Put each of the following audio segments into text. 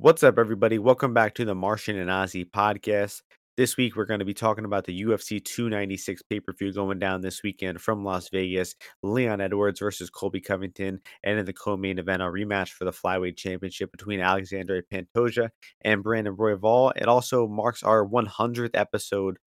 What's up, everybody? Welcome back to the Martian and Ozzy podcast. This week, we're going to be talking about the UFC 296 pay per view going down this weekend from Las Vegas. Leon Edwards versus Colby Covington, and in the co main event, a rematch for the flyweight championship between Alexandre Pantoja and Brandon Royval. It also marks our 100th episode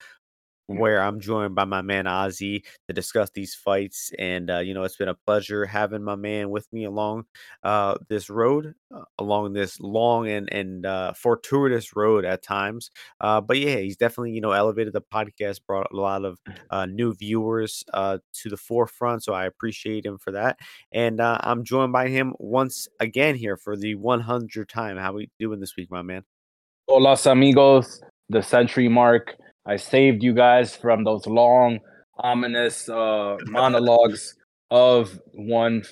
where I'm joined by my man Ozzy to discuss these fights. And uh, you know, it's been a pleasure having my man with me along uh, this road, uh, along this long and and uh, fortuitous road at times. Uh, but yeah, he's definitely you know elevated the podcast, brought a lot of uh, new viewers to the forefront. So I appreciate him for that. And I'm joined by him once again here for the 100th time. How we doing this week, my man? Hola, amigos. The century mark I saved you guys from those long, ominous uh, monologues of one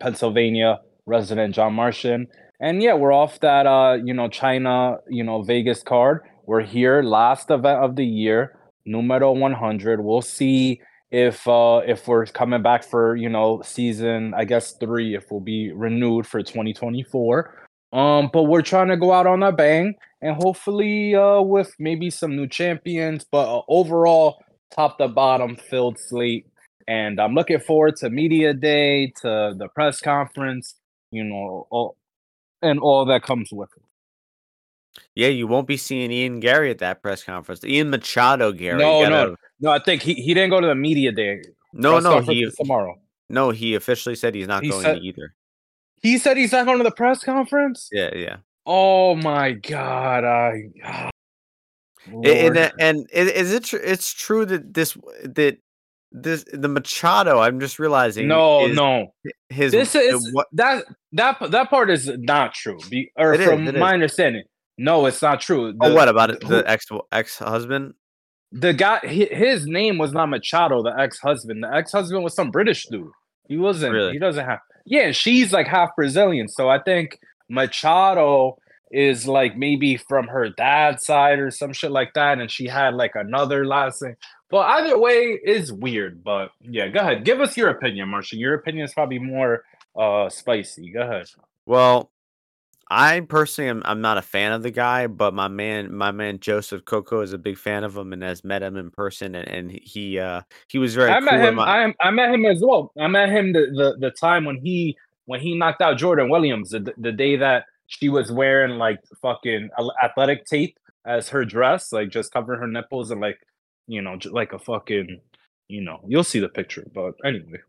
Pennsylvania resident, John Martian. And yeah, we're off that uh, you know China, you know Vegas card. We're here, last event of the year, numero 100. We'll see if uh if we're coming back for you know season I guess three if we'll be renewed for 2024 um, but we're trying to go out on a bang and hopefully uh, with maybe some new champions, but uh, overall top to bottom filled slate. And I'm looking forward to media day, to the press conference, you know, all, and all that comes with it. Yeah, you won't be seeing Ian Gary at that press conference. Ian Machado Gary. No, gotta... no, no. I think he, he didn't go to the media day. No, no, he tomorrow. No, he officially said he's not he going said, either. He said he's not going to the press conference. Yeah, yeah. Oh my god! I. Oh, and, and, and is it? Tr- it's true that this that this the Machado. I'm just realizing. No, no. His this is what that that that part is not true. Be, or from is, my is. understanding, no, it's not true. Oh, the, oh, what about it? The ex ex husband? The guy, his name was not Machado. The ex husband. The ex husband was some British dude. He wasn't. Really? He doesn't have. Yeah, she's like half Brazilian. So I think Machado is like maybe from her dad's side or some shit like that. And she had like another last name. But either way is weird. But yeah, go ahead. Give us your opinion, Marshall. Your opinion is probably more uh spicy. Go ahead. Well, I personally am I'm not a fan of the guy, but my man my man Joseph Coco is a big fan of him and has met him in person and, and he uh he was very I cool met him my... I, I met him as well. I met him the, the the time when he when he knocked out Jordan Williams the, the day that she was wearing like fucking athletic tape as her dress, like just covering her nipples and like you know like a fucking you know you'll see the picture. But anyway,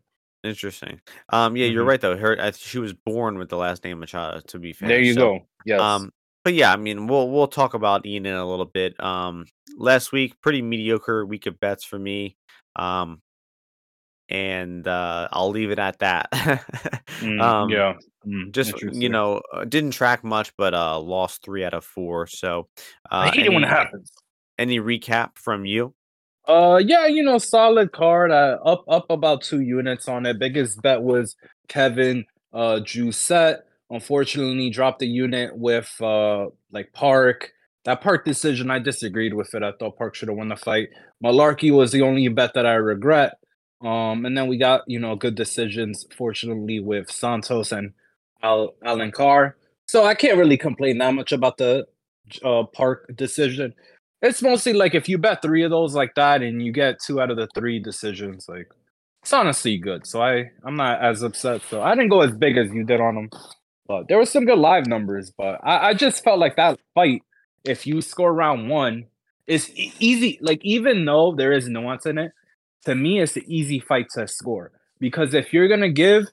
Interesting. Um, yeah, you're mm-hmm. right though. Her, I, she was born with the last name Machado. To be fair, there you so, go. Yes. Um, but yeah, I mean, we'll we'll talk about Ian in a little bit. Um, last week, pretty mediocre week of bets for me. Um, and uh, I'll leave it at that. mm, um, yeah, mm, just you know, uh, didn't track much, but uh, lost three out of four. So uh, I hate any, it when it happens. Any recap from you? Uh, yeah, you know, solid card. Uh, up up about two units on it. Biggest bet was Kevin uh Jousset. Unfortunately, dropped the unit with uh like Park. That Park decision, I disagreed with it. I thought Park should have won the fight. Mullarkey was the only bet that I regret. Um, and then we got you know good decisions, fortunately, with Santos and Al- Alencar. So I can't really complain that much about the uh, Park decision it's mostly like if you bet three of those like that and you get two out of the three decisions, like it's honestly good. So I I'm not as upset. So I didn't go as big as you did on them, but there was some good live numbers. But I, I just felt like that fight, if you score round one, is e- easy. Like even though there is nuance in it, to me it's an easy fight to score because if you're gonna give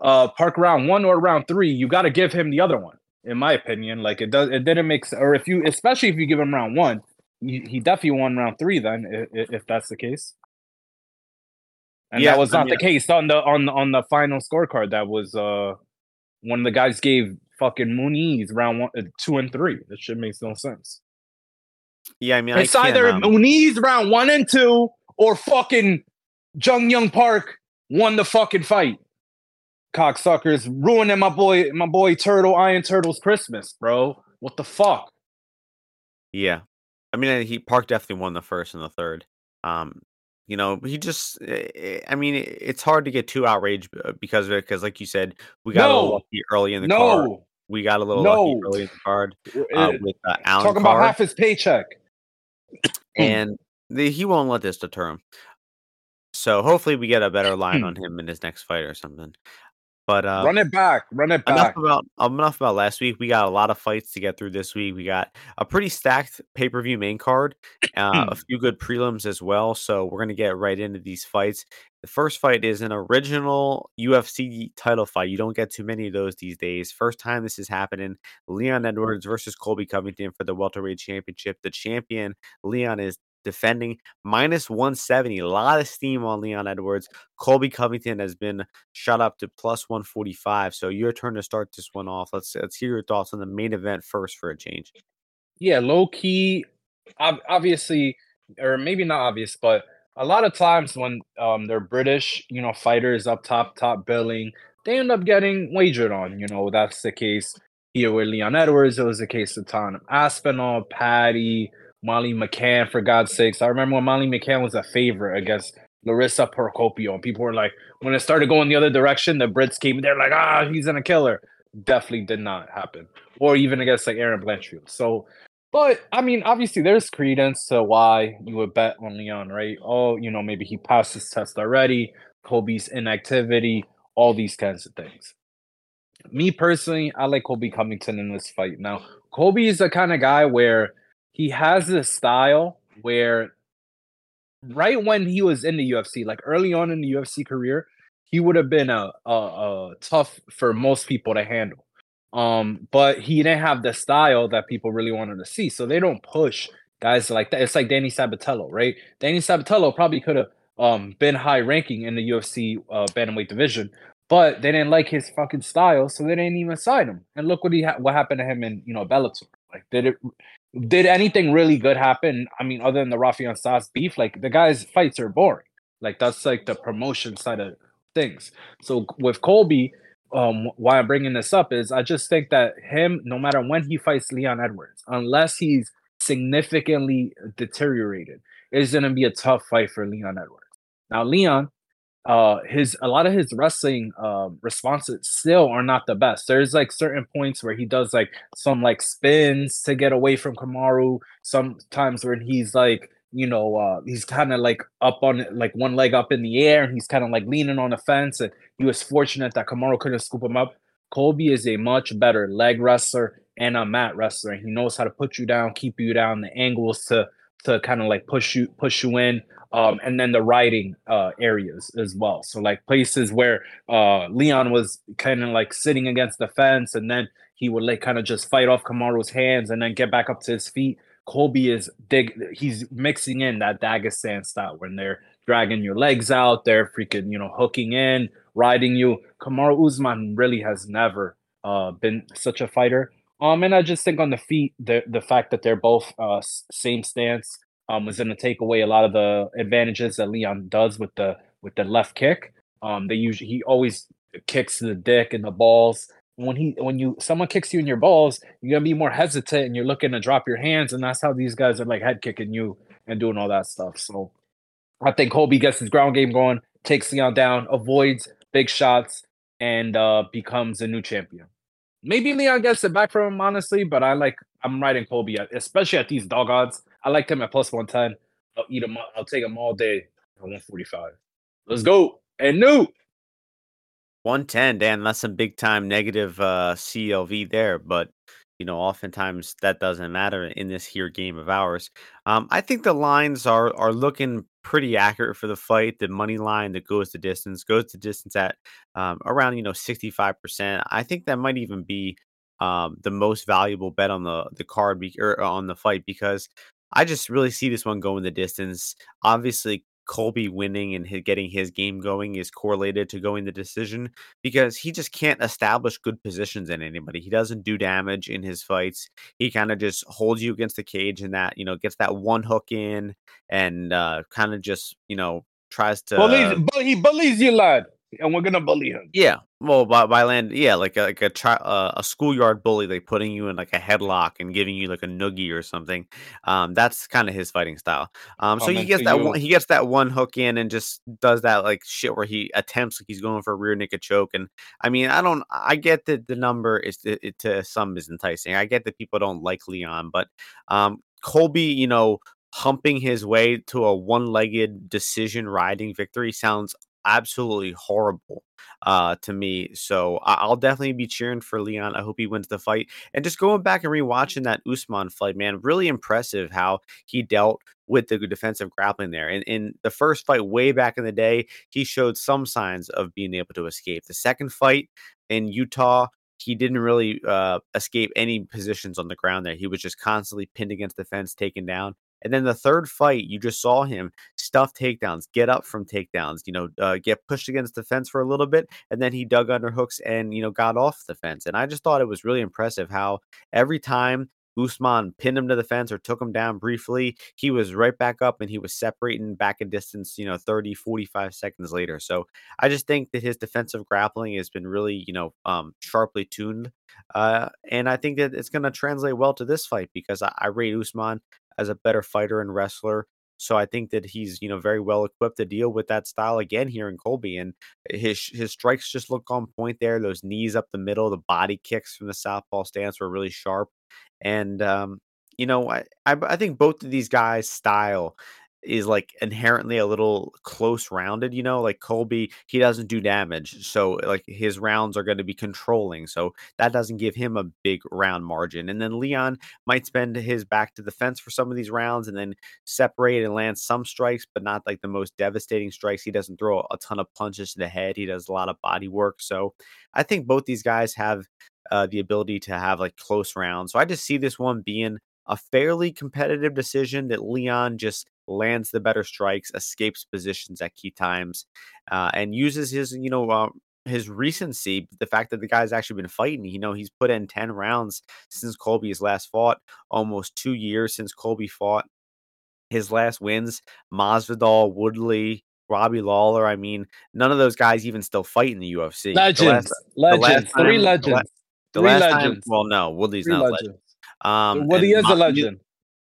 uh Park round one or round three, you got to give him the other one. In my opinion, like it does, it didn't make sense. Or if you, especially if you give him round one, he definitely won round three then, if, if that's the case. And yeah, that was not the case on the on on the final scorecard. That was uh one of the guys gave fucking Muniz round one, uh, two and three. That shit makes no sense. Yeah, I mean, it's I either um... Muniz round one and two or fucking Jun Yong Park won the fucking fight. Cocksuckers ruining my boy, my boy Turtle Iron Turtle's Christmas, bro. What the fuck? Yeah, I mean, he Park definitely won the first and the third. Um, you know, he just. Eh, eh, I mean, it's hard to get too outraged uh, because of it. Because, like you said, we got no, a lucky early in the no. car. we got a little lucky early in the card Uh, uh, with uh, Talking about half his paycheck. and the, he won't let this deter him. So hopefully we get a better line on him in his next fight or something. But uh, Run it back. Run it back. enough about enough about last week. We got a lot of fights to get through this week. We got a pretty stacked pay per view main card, uh, a few good prelims as well. So we're gonna get right into these fights. The first fight is an original UFC title fight. You don't get too many of those these days. First time this is happening. Leon Edwards versus Colby Covington for the welterweight championship. The champion Leon is defending minus 170. A lot of steam on Leon Edwards. Colby Covington has been shot up to plus 145. So your turn to start this one off. Let's let's hear your thoughts on the main event first for a change. Yeah, low key. Obviously, or maybe not obvious, but a lot of times when um they're British, you know, fighters up top, top billing, they end up getting wagered on. You know, that's the case here with Leon Edwards. It was the case with Tom Aspinall, Paddy, Molly McCann, for God's sakes. I remember when Molly McCann was a favorite against Larissa Procopio, and people were like, when it started going the other direction, the Brits came, they're like, ah, he's gonna kill her. Definitely did not happen. Or even against like Erin Blanchfield. So but I mean, obviously, there's credence to why you would bet on Leon, right? Oh, you know, maybe he passed his test already, Colby's inactivity, all these kinds of things. Me personally, I like Colby Covington in this fight. Now, Kobe is the kind of guy where he has this style where right when he was in the UFC, like early on in the UFC career, he would have been a, a, a tough for most people to handle. Um, but he didn't have the style that people really wanted to see. So they don't push guys like that. It's like Danny Sabatello, right? Danny Sabatello probably could have um been high ranking in the UFC uh bantamweight division, but they didn't like his fucking style, so they didn't even sign him. And look what he ha- what happened to him in you know Bellator. Like, did it did anything really good happen? I mean, other than the Raufeon Stots beef, like the guy's fights are boring. Like that's like the promotion side of things. So with Colby, um, why I'm bringing this up is I just think that him, no matter when he fights Leon Edwards, unless he's significantly deteriorated, going to be a tough fight for Leon Edwards. Now, Leon, uh, his a lot of his wrestling uh, responses still are not the best. There's like certain points where he does like some like spins to get away from Kamaru. Sometimes when he's like you know, uh, he's kind of like up on like one leg up in the air and he's kind of like leaning on the fence. And he was fortunate that Kamaru couldn't scoop him up. Colby is a much better leg wrestler and a mat wrestler. He knows how to put you down, keep you down, the angles to to kind of like push you push you in, um, and then the riding uh, areas as well. So like places where uh, Leon was kind of like sitting against the fence, and then he would like kind of just fight off Kamaru's hands and then get back up to his feet. Colby is dig he's mixing in that Dagestan style when they're dragging your legs out, they're freaking, you know, hooking in, riding you. Kamaru Usman really has never uh been such a fighter. Um and I just think on the feet the the fact that they're both uh same stance um is going to take away a lot of the advantages that Leon does with the with the left kick. Um they usually he always kicks the dick and the balls when he when you someone kicks you in your balls, you're gonna be more hesitant and you're looking to drop your hands, and that's how these guys are like head kicking you and doing all that stuff. So I think Colby gets his ground game going, takes Leon down, avoids big shots, and uh becomes a new champion. Maybe Leon gets it back from him, honestly, but I like I'm riding Colby, especially at these dog odds. I like him at plus 110. I'll eat him. I'll take him all day at 145. Let's go. And new. 110, Dan, that's some big time negative uh, CLV there, but you know, oftentimes that doesn't matter in this here game of ours. Um, I think the lines are are looking pretty accurate for the fight. The money line that goes the distance goes the distance at um, around you know 65%. I think that might even be um, the most valuable bet on the the card be- or on the fight because I just really see this one going the distance. Obviously, Colby winning and hi- getting his game going is correlated to going the decision because he just can't establish good positions in anybody. He doesn't do damage in his fights. He kind of just holds you against the cage and that, you know, gets that one hook in and uh, kind of just, you know, tries to. Bullies, bu- he bullies you, lad. And we're gonna bully him. Yeah, well, by, by land, yeah, like a like a chi- uh, a schoolyard bully, like putting you in like a headlock and giving you like a noogie or something. Um, that's kind of his fighting style. Um, so he gets that you. one, he gets that one hook in and just does that like shit where he attempts like he's going for a rear naked choke. And I mean, I don't, I get that the number is it, it to some is enticing. I get that people don't like Leon, but um, Colby, you know, humping his way to a one-legged decision riding victory sounds absolutely horrible uh to me so I- i'll definitely be cheering for leon i hope he wins the fight and just going back and rewatching that usman fight man really impressive how he dealt with the defensive grappling there and in the first fight way back in the day he showed some signs of being able to escape the second fight in utah he didn't really uh, escape any positions on the ground there he was just constantly pinned against the fence taken down and then the third fight, you just saw him stuff takedowns, get up from takedowns, you know, uh, get pushed against the fence for a little bit, and then he dug under hooks and you know got off the fence. And I just thought it was really impressive how every time Usman pinned him to the fence or took him down briefly, he was right back up and he was separating back in distance, you know, 30, 45 seconds later. So I just think that his defensive grappling has been really, you know, um, sharply tuned. Uh, and I think that it's going to translate well to this fight because I, I rate Usman as a better fighter and wrestler. So I think that he's, you know, very well equipped to deal with that style again here in Colby. And his his strikes just look on point there. Those knees up the middle, the body kicks from the southpaw stance were really sharp. And um, you know, I, I I think both of these guys' style is like inherently a little close rounded, you know, like Colby, he doesn't do damage. So like his rounds are going to be controlling. So that doesn't give him a big round margin. And then Leon might spend his back to the fence for some of these rounds and then separate and land some strikes, but not like the most devastating strikes. He doesn't throw a ton of punches to the head. He does a lot of body work. So I think both these guys have uh, the ability to have like close rounds. So I just see this one being a fairly competitive decision that Leon just lands the better strikes, escapes positions at key times, uh, and uses his, you know, uh, his recency, the fact that the guy's actually been fighting. You know, he's put in 10 rounds since Colby's last fought, almost two years since Colby fought. His last wins, Masvidal, Woodley, Robbie Lawler. I mean, none of those guys even still fight in the UFC. The last- Legends, the last legends, three time- the la- legends, the three last time, legends, well, no, Woodley's three not a legend. legends. Um, Willie and is a legend.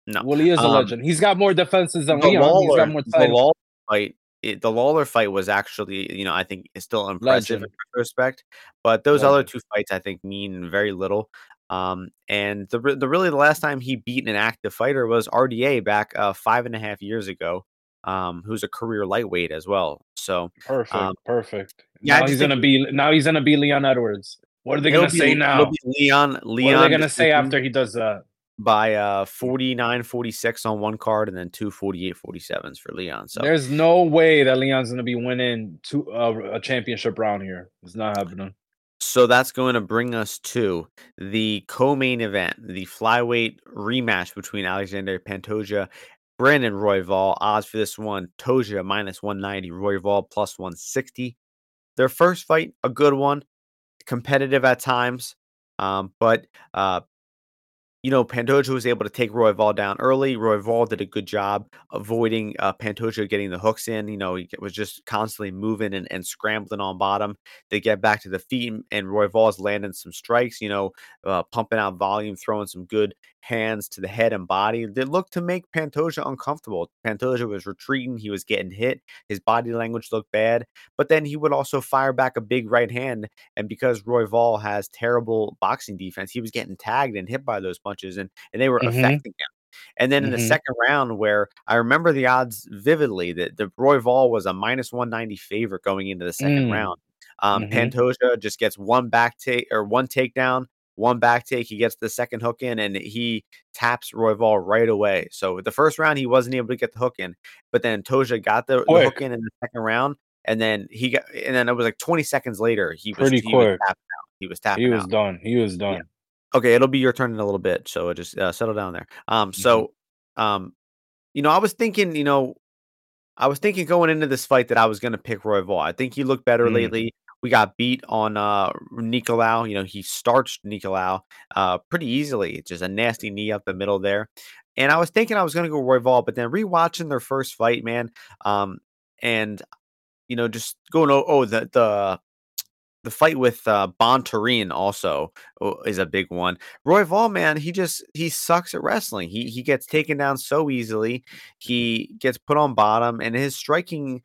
No, Well, he is a um, legend. He's got more defenses than the Leon. He's Lawler, got more the. Lawler fight, it, the Lawler fight was actually, you know, I think is still impressive Legend. in retrospect. But those other two fights, I think, mean very little. Um, and the the really the last time he beat an active fighter was RDA back uh, five and a half years ago. Um, who's a career lightweight as well. So Perfect, Um, perfect. yeah, now he's gonna be now he's gonna be Leon Edwards. What are they gonna be- say now? Leon, Leon. What are they gonna say after he does that? By uh 49 46 on one card and then two 48 47s for Leon. So There's no way that Leon's gonna be winning two uh, a championship round here. It's not happening. So that's going to bring us to the co-main event, the flyweight rematch between Alexander Pantoja, Brandon Royval. Odds for this one: Toja minus one ninety, Royval plus one sixty. Their first fight, a good one, competitive at times, um, but uh, you know, Pantoja was able to take Royval down early. Royval did a good job avoiding uh, Pantoja getting the hooks in. You know, he was just constantly moving and, and scrambling on bottom They get back to the feet. And- And Royval is landing some strikes, you know, uh, pumping out volume, throwing some good hands to the head and body. They looked to make Pantoja uncomfortable. Pantoja was retreating. He was getting hit. His body language looked bad. But then he would also fire back a big right hand. And because Royval has terrible boxing defense, he was getting tagged and hit by those punches, and, and they were Mhm. affecting him. And then in the Mhm. second round, where I remember the odds vividly, that the Royval was a minus 190 favorite going into the second Mm. round. Um, Mhm. Pantoja just gets one back take or one takedown, one back take. He gets the second hook in, and he taps Royval right away. So the first round, he wasn't able to get the hook in, but then Toja got the, the hook in in the second round, and then he got, and then it was like 20 seconds later, he was Pretty he was quick. tapping out. He was tapping He was out. done. He was done. Okay, it'll be your turn in a little bit, so just uh, settle down there. Um, Mm-hmm. so, um, you know, I was thinking, you know, I was thinking going into this fight that I was going to pick Royval. I think he looked better Mm. lately. We got beat on uh Nicolau. You know, he starched Nicolau uh pretty easily. Just a nasty knee up the middle there. And I was thinking I was going to go Roy Royval, but then rewatching their first fight, man, um, and you know, just going oh, oh the the the fight with uh, Bontorin also oh, is a big one. Royval, man, he just he sucks at wrestling. He he gets taken down so easily. He gets put on bottom, and his striking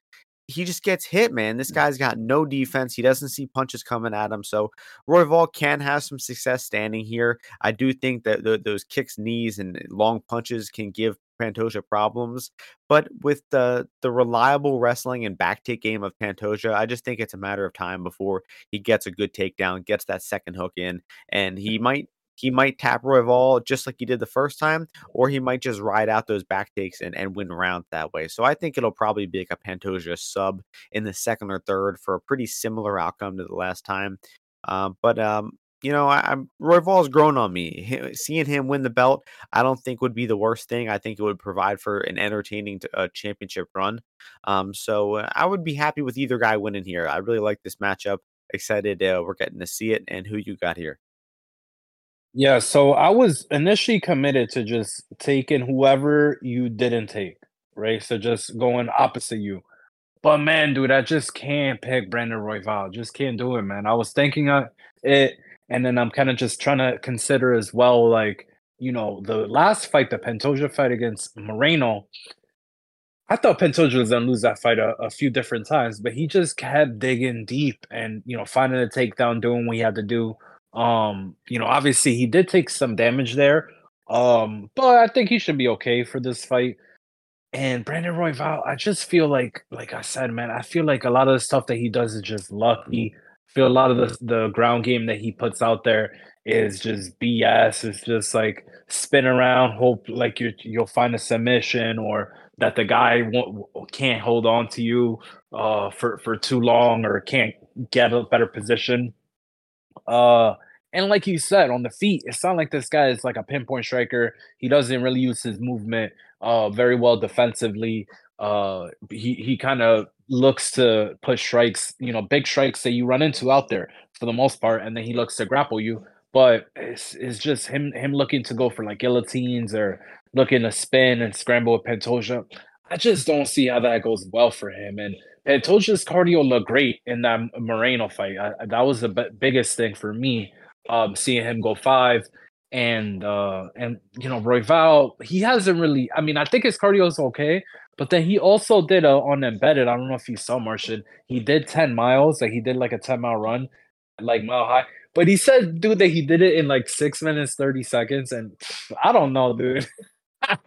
he just gets hit, man. This mm. guy's got no defense. He doesn't see punches coming at him. So Royval can have some success standing here. I do think that the, those kicks, knees, and eh, long punches can give Pantoja problems. But with the the reliable wrestling and back take game of Pantoja, I just think it's a matter of time before he gets a good takedown, gets that second hook in, and he might he might tap Royval just like he did the first time, or he might just ride out those back takes and, and win round that way. So I think it'll probably be like a Pantoja sub in the second or third for a pretty similar outcome to the last time. Uh, but um, you know, I, am Royval's grown on me. Seeing him win the belt, I don't think would be the worst thing. I think it would provide for an entertaining uh, championship run. Um, so uh, I would be happy with either guy winning here. I really like this matchup. Excited uh, we're getting to see it. And who you got here? Yeah, so I was initially committed to just taking whoever you didn't take, right? So just going opposite you. But man, dude, I just can't pick Brandon Royval. Just can't do it, man. I was thinking of it, and then I'm kind of just trying to consider as well, like, you know, the last fight, the Pantoja fight against Moreno. I thought Pantoja was gonna lose that fight a, a few different times, but he just kept digging deep and you know finding a takedown, doing what he had to do um, you know, obviously he did take some damage there. Um, but I think he should be okay for this fight. And Brandon Royval, I just feel like, like I said, man, I feel like a lot of the stuff that he does is just lucky. I feel a lot of the the ground game that he puts out there is just BS. It's just like spin around, hope like you you'll find a submission or that the guy won't, can't hold on to you uh, for for too long or can't get a better position. Uh, and like you said, on the feet, it's not like this guy is like a pinpoint striker. He doesn't really use his movement uh, very well defensively. Uh, he he kind of looks to put strikes, you know, big strikes that you run into out there for the most part, and then he looks to grapple you. But it's, it's just him him looking to go for like guillotines or looking to spin and scramble with Pantoja. I just don't see how that goes well for him. And Pantoja's cardio looked great in that Moreno fight. I, that was the b- biggest thing for me. Um, seeing him go five, and uh, and you know Royval, he hasn't really. I mean, I think his cardio is okay, but then he also did a on embedded. I don't know if you saw Martian. He did ten miles. Like he did like a ten mile run, like mile high. But he said, dude, that he did it in like six minutes thirty seconds, and I don't know, dude.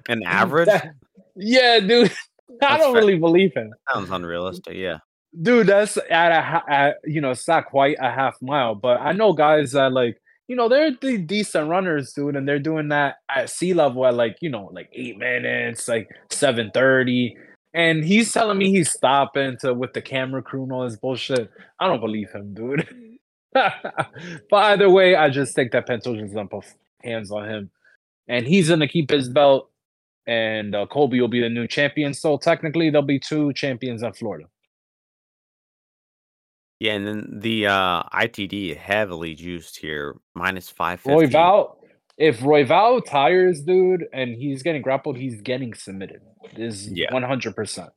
An average? That, yeah, dude. I don't fair. really believe him. Sounds unrealistic. Yeah, dude, that's at a at, you know, it's not quite a half mile, but I know guys that like you know they're the decent runners, dude, and they're doing that at sea level at like you know like eight minutes, like seven thirty. And he's telling me he's stopping to with the camera crew and all this bullshit. I don't believe him, dude. but either way, I just think that Pantoja's gonna put hands on him, and he's gonna keep his belt and uh, Colby will be the new champion. So technically, there'll be two champions in Florida. Yeah, and then the uh, ITD heavily juiced here, minus five. Royval, if Roy Royval tires, dude, and he's getting grappled, he's getting submitted. Is one hundred percent.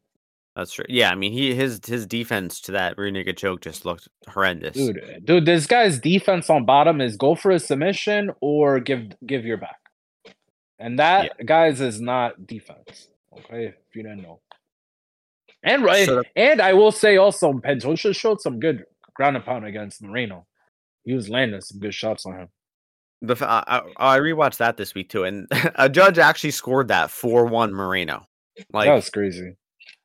That's true. Yeah, I mean, he his his defense to that naked choke just looked horrendous. Dude, dude, this guy's defense on bottom is go for a submission or give give your back. And that, yeah. guys, is not defense. Okay, if you didn't know. And right, so and I will say also, Pantoja showed some good ground and pound against Moreno. He was landing some good shots on him. The I, I rewatched that this week too, and a judge actually scored that four one Moreno. Like that was crazy.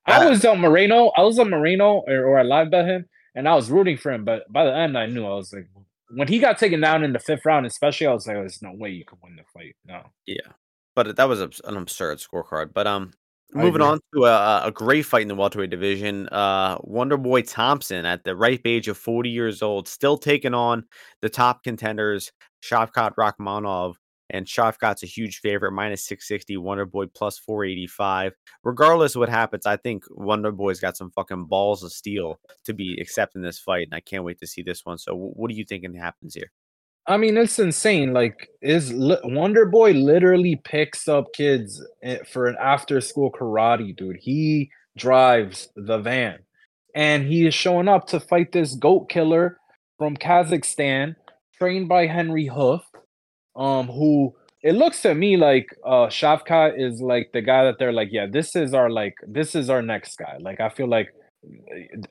That, I was on Moreno. I was on Moreno, or, or I live bet him, and I was rooting for him. But by the end, I knew I was like, when he got taken down in the fifth round, especially, I was like, "There's no way you could win the fight." No. Yeah, but that was an absurd scorecard. But um, moving on to a, a great fight in the welterweight division. Uh, Wonder Boy Thompson at the ripe age of 40 years old, still taking on the top contenders, Shavkat Rakhmonov. And Shavkat's a huge favorite, minus 660, Wonder Boy plus 485. Regardless of what happens, I think Wonder Boy's got some fucking balls of steel to be accepting this fight. And I can't wait to see this one. So, what are you thinking happens here? I mean, it's insane. Like, is Wonder Boy literally picks up kids eh, for an after school karate, dude? He drives the van. and he is showing up to fight this goat killer from Kazakhstan, trained by Henry Hooft, um, who it looks to me like uh Shavkat is like the guy that they're like, yeah, this is our like this is our next guy. Like I feel like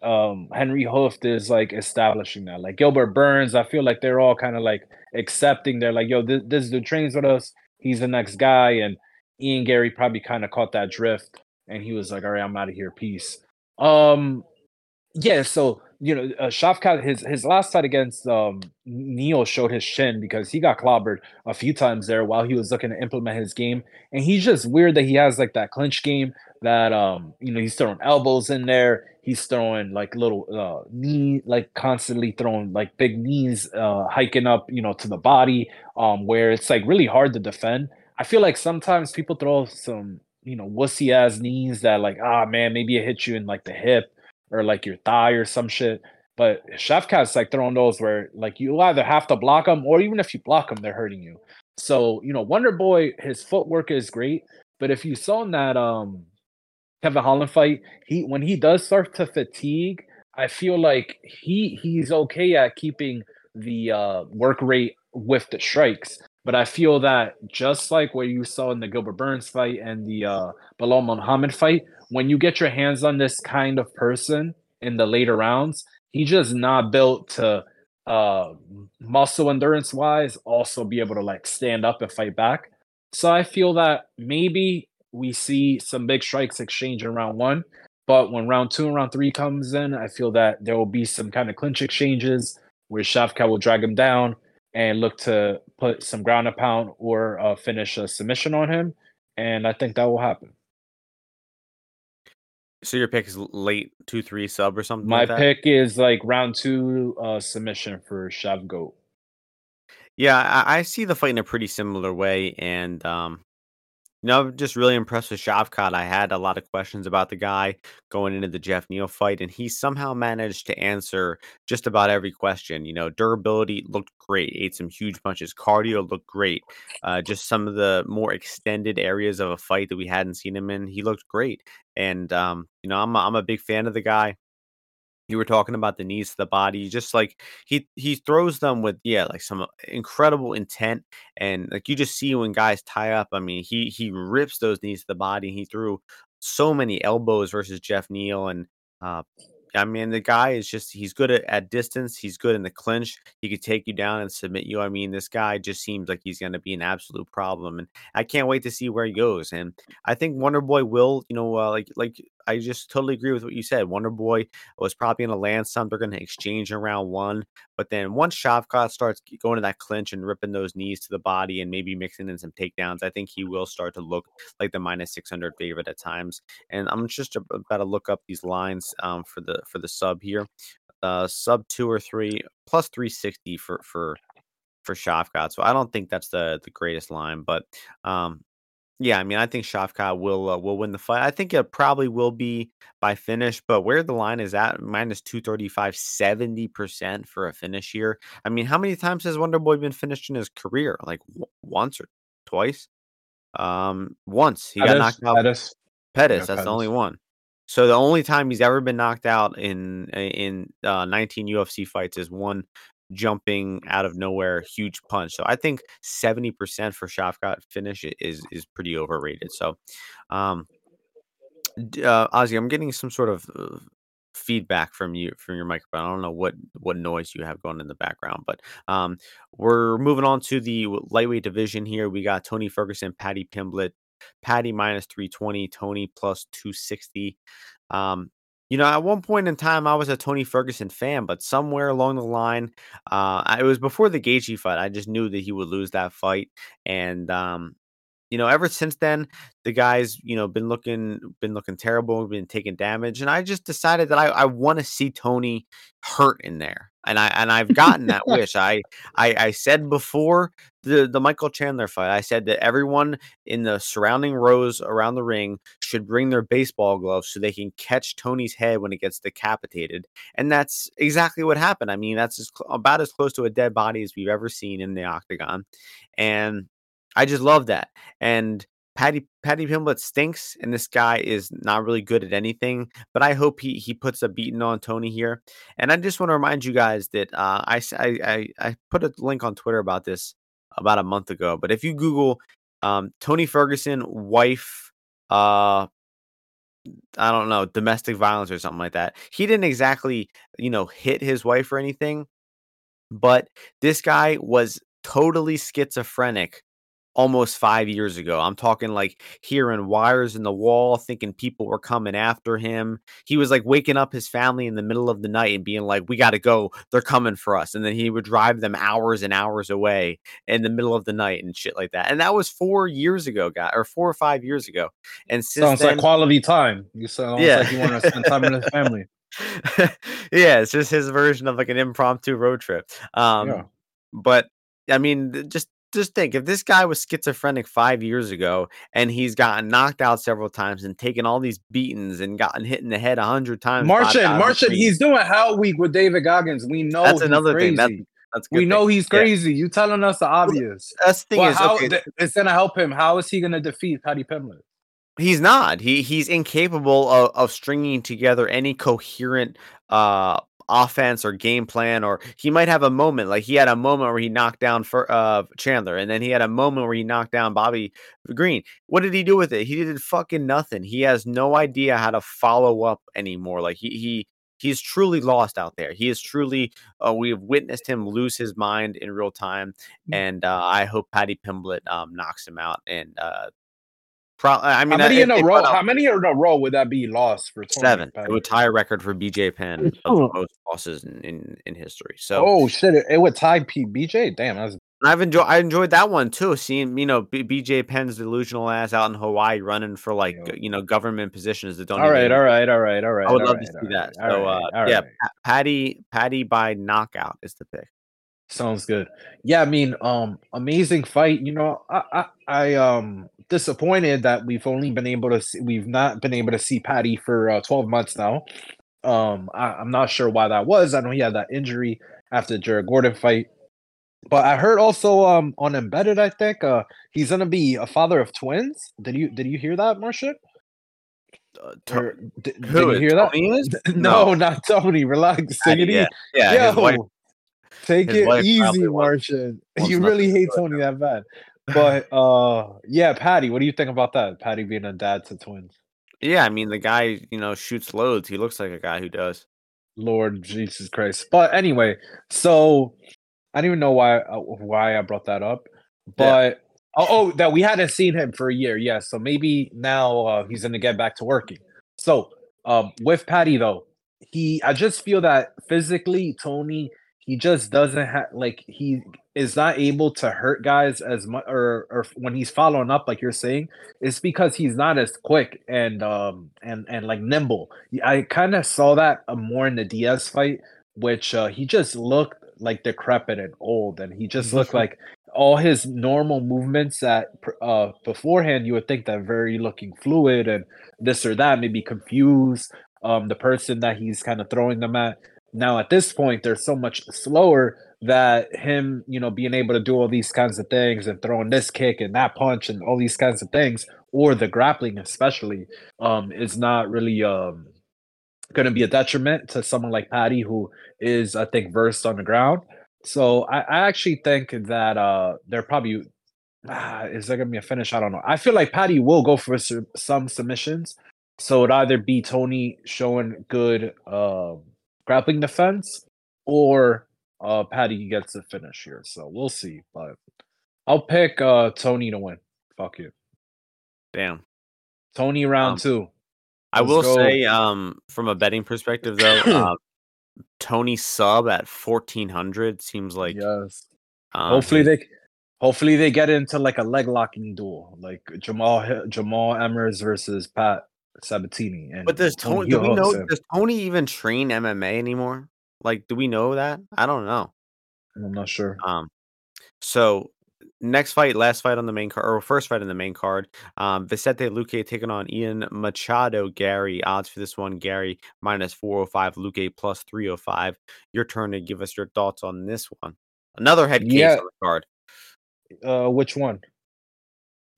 um Henry Hooft is like establishing that. Like Gilbert Burns, I feel like they're all kind of like accepting. They're like, yo, this, this dude trains with us. He's the next guy. And Ian Gary probably kind of caught that drift, and he was like, all right, I'm out of here. Peace. Um, yeah. So you know, uh, Shavkat, his his last fight against um, Neal showed his shin because he got clobbered a few times there while he was looking to implement his game. And he's just weird that he has like that clinch game that um you know he's throwing elbows in there. He's throwing like little uh, knee, like constantly throwing like big knees, uh, hiking up you know to the body, um where it's like really hard to defend. I feel like sometimes people throw some you know wussy ass knees that like ah man maybe it hits you in like the hip or like your thigh or some shit. But Shavkat's like throwing those where like you either have to block them or even if you block them, they're hurting you. So you know, Wonder Boy, his footwork is great, but if you saw in that um Kevin Holland fight, he when he does start to fatigue, I feel like he he's okay at keeping the uh work rate with the strikes. But I feel that just like what you saw in the Gilbert Burns fight and the uh Belal Muhammad fight, when you get your hands on this kind of person in the later rounds, he's just not built to uh muscle endurance wise also be able to like stand up and fight back. So I feel that maybe we see some big strikes exchange in round one, but when round two and round three comes in, I feel that there will be some kind of clinch exchanges where Shavkat will drag him down and look to put some ground and pound or uh, finish a submission on him, and I think that will happen. So your pick is late two three sub or something. My like pick is like round two uh, submission for Shav Yeah, I, I, see the fight in a pretty similar way, and um, you know, I'm just really impressed with Shavkat. I had a lot of questions about the guy going into the Jeff Neal fight, and he somehow managed to answer just about every question. You know, durability looked great, ate some huge punches, cardio looked great. Uh, just some of the more extended areas of a fight that we hadn't seen him in, he looked great. And um, you know, I'm a, I'm a big fan of the guy you were talking about the knees to the body just like he he throws them with yeah like some incredible intent and like you just see when guys tie up i mean he he rips those knees to the body he threw so many elbows versus jeff neal and uh I mean, the guy is just, he's good at, at distance. He's good in the clinch. He could take you down and submit you. I mean, this guy just seems like he's going to be an absolute problem. And I can't wait to see where he goes. And I think Wonder Boy will, you know, uh, like, like I just totally agree with what you said. Wonder Boy was probably going to land some. They're going to exchange in round one. But then once Shavkat starts going to that clinch and ripping those knees to the body and maybe mixing in some takedowns, I think he will start to look like the minus 600 favorite at times. And I'm just about to look up these lines um, for the for the sub here. Uh, sub two or three plus 360 for for for Shavkat. So I don't think that's the the greatest line, but um, yeah, I mean, I think Shavkat will uh, will win the fight. I think it probably will be by finish, but where the line is at minus 235, 70% for a finish here. I mean, how many times has Wonder Boy been finished in his career? Like w- once or twice? Um, once he Pettis, got knocked out. Pettis, Pettis yeah, that's Pettis. the only one. So the only time he's ever been knocked out in in uh, 19 UFC fights is one jumping out of nowhere, huge punch. So I think 70% for Shavkat finish is is pretty overrated. So, um, uh, Ozzy, I'm getting some sort of uh, feedback from you from your microphone. I don't know what what noise you have going in the background, but um, we're moving on to the lightweight division here. We got Tony Ferguson, Paddy Pimblett, Paddy minus 320, Tony plus 260. Um, you know, at one point in time, I was a Tony Ferguson fan, but somewhere along the line, uh, it was before the Gaethje fight. I just knew that he would lose that fight, and um, you know, ever since then, the guy's you know been looking been looking terrible, been taking damage, and I just decided that I, I want to see Tony hurt in there, and I and I've gotten that wish. I, I I said before the the Michael Chandler fight, I said that everyone in the surrounding rows around the ring should bring their baseball gloves so they can catch Tony's head when it gets decapitated, and that's exactly what happened. I mean, that's as, about as close to a dead body as we've ever seen in the octagon, and I just love that. And Paddy Paddy Pimblett stinks, and this guy is not really good at anything. But I hope he he puts a beating on Tony here. And I just want to remind you guys that uh, I, I I put a link on Twitter about this about a month ago. But if you Google um, Tony Ferguson wife, uh, I don't know, domestic violence or something like that. He didn't exactly, you know, hit his wife or anything, but this guy was totally schizophrenic almost five years ago. I'm talking like hearing wires in the wall, thinking people were coming after him. He was like waking up his family in the middle of the night and being like, We got to go. They're coming for us. And then he would drive them hours and hours away in the middle of the night and shit like that. And that was four years ago, guy, or four or five years ago. And sounds then, like quality time. You sound yeah. like you want to spend time with his family. yeah, it's just his version of like an impromptu road trip. Um, yeah. But I mean, just just think if this guy was schizophrenic five years ago and he's gotten knocked out several times and taken all these beatings and gotten hit in the head a hundred times. Martian, Martian, he's doing Hell Week with David Goggins. We know that's another crazy. thing. That's, that's we know he's crazy. Yeah. You telling us the obvious. That's the thing well, is, how, okay. th- it's gonna help him. How is he gonna defeat Paddy Pimblett? He's not. He he's incapable of, of stringing together any coherent uh offense or game plan, or he might have a moment like he had a moment where he knocked down for uh Chandler, and then he had a moment where he knocked down Bobby Green. What did he do with it? He did fucking nothing. He has no idea how to follow up anymore. Like he he he's truly lost out there. He is truly. Uh, we have witnessed him lose his mind in real time, mm. and uh, I hope Paddy Pimblett um, knocks him out and uh, Pro- I mean, how many in a row? How many in a row would that be lost for Tony seven? It would tie a record for BJ Penn of the most losses in, in, in history. So, oh shit, it, it would tie P- BJ. Damn, that's. I've enjoyed. I enjoyed that one too. Seeing you know B- BJ Penn's delusional ass out in Hawaii running for like yeah. you know government positions that don't. All right, all right, all right, all right. I would love right, to see that. so uh, yeah, Paddy Paddy by knockout is the pick. Sounds good. Yeah, I mean, um, amazing fight. You know, I, I, I um disappointed that we've only been able to see, we've not been able to see Paddy for uh, 12 months now. Um, I, am not sure why that was. I know he had that injury after the Jared Gordon fight, but I heard also um on embedded, I think uh he's gonna be a father of twins. Did you did you hear that, Marcia? Uh, did, you hear that? no, no, not Tony. Relax. Paddy, yeah, yeah. Yo, take it easy, Martian. You really hate Tony that bad but uh yeah, Paddy, what do you think about that? Paddy being a dad to twins. Yeah, I mean the guy, you know, shoots loads. He looks like a guy who does. Lord Jesus Christ. But anyway, so I don't even know why uh, why I brought that up. But yeah. oh, oh, that we hadn't seen him for a year. Yes, yeah, so maybe now uh, he's going to get back to working. So, um with Paddy though, he I just feel that physically Tony he just doesn't have like he is not able to hurt guys as much or or when he's following up like you're saying it's because he's not as quick and um and and like nimble. I kind of saw that uh, more in the diaz fight which uh he just looked like decrepit and old and he just looked like all his normal movements that uh beforehand you would think that very looking fluid and this or that maybe confused um the person that he's kind of throwing them at now at this point, they're so much slower that him, you know, being able to do all these kinds of things and throwing this kick and that punch and all these kinds of things, or the grappling especially, um, is not really um going to be a detriment to someone like Paddy, who is, I think, versed on the ground. So I, I actually think that uh they're probably ah, is there gonna be a finish? I don't know. I feel like Paddy will go for some submissions. So it'd either be Tony showing good um grappling defense, or uh, Paddy gets the finish here. So we'll see. But I'll pick uh, Tony to win. Fuck you. Damn. Tony round um, two. I will go. say, um, from a betting perspective, though, uh, Tony sub at fourteen hundred seems like yes. Um, hopefully they, hopefully they get into like a leg locking duel, like Jamall Jamall Emmers versus Pat Sabatini. And but does Tony? Do we know? Him. Does Tony even train MMA anymore? Like, do we know that? I don't know. I'm not sure. Um, so next fight, last fight on the main card, or first fight on the main card. Um, Vicente Luque taking on Ian Machado. Gary odds for this one: Gary 405, Luque 305. Your turn to give us your thoughts on this one. Another head case yeah. on the card. Uh, which one?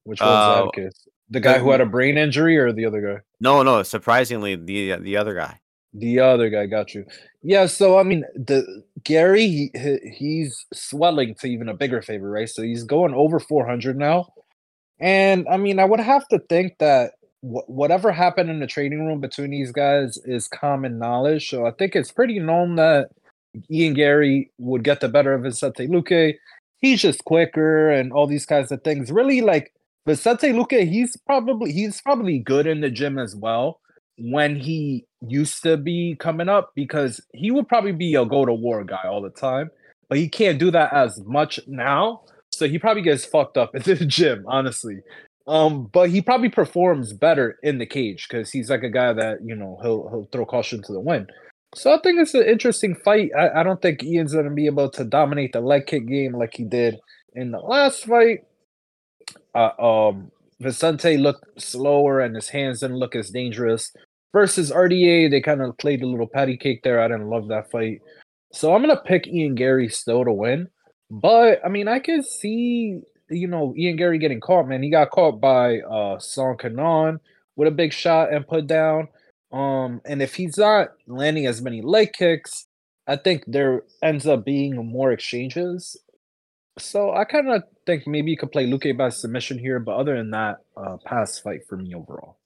Which one's uh, the head case? The guy who had a brain injury or the other guy? No, no. Surprisingly, the uh, the other guy. The other guy got you. Yeah, so I mean, the Gary, he, he- he's swelling to even a bigger favor, right? So he's going over 400 now. And I mean, I would have to think that wh- whatever happened in the trading room between these guys is common knowledge. So I think it's pretty known that Ian Gary would get the better of Vicente Luque. He's just quicker and all these kinds of things. Really, like Vicente Luque, he's probably he's probably good in the gym as well when he used to be coming up because he would probably be a go to war guy all the time, but he can't do that as much now. So he probably gets fucked up in the gym, honestly. Um, but he probably performs better in the cage because he's like a guy that you know he'll he'll throw caution to the wind. So I think it's an interesting fight. I, I don't think Ian's gonna be able to dominate the leg kick game like he did in the last fight. Uh, um, Vicente looked slower and his hands didn't look as dangerous. Versus RDA, they kind of played a little patty cake there. I didn't love that fight. So I'm gonna pick Ian Garry still to win. But I mean, I can see you know Ian Garry getting caught. Man, he got caught by uh Song Kenan with a big shot and put down. Um, and if he's not landing as many leg kicks, I think there ends up being more exchanges. So I kind of think maybe you could play Luque by submission here, but other than that, uh, pass fight for me overall.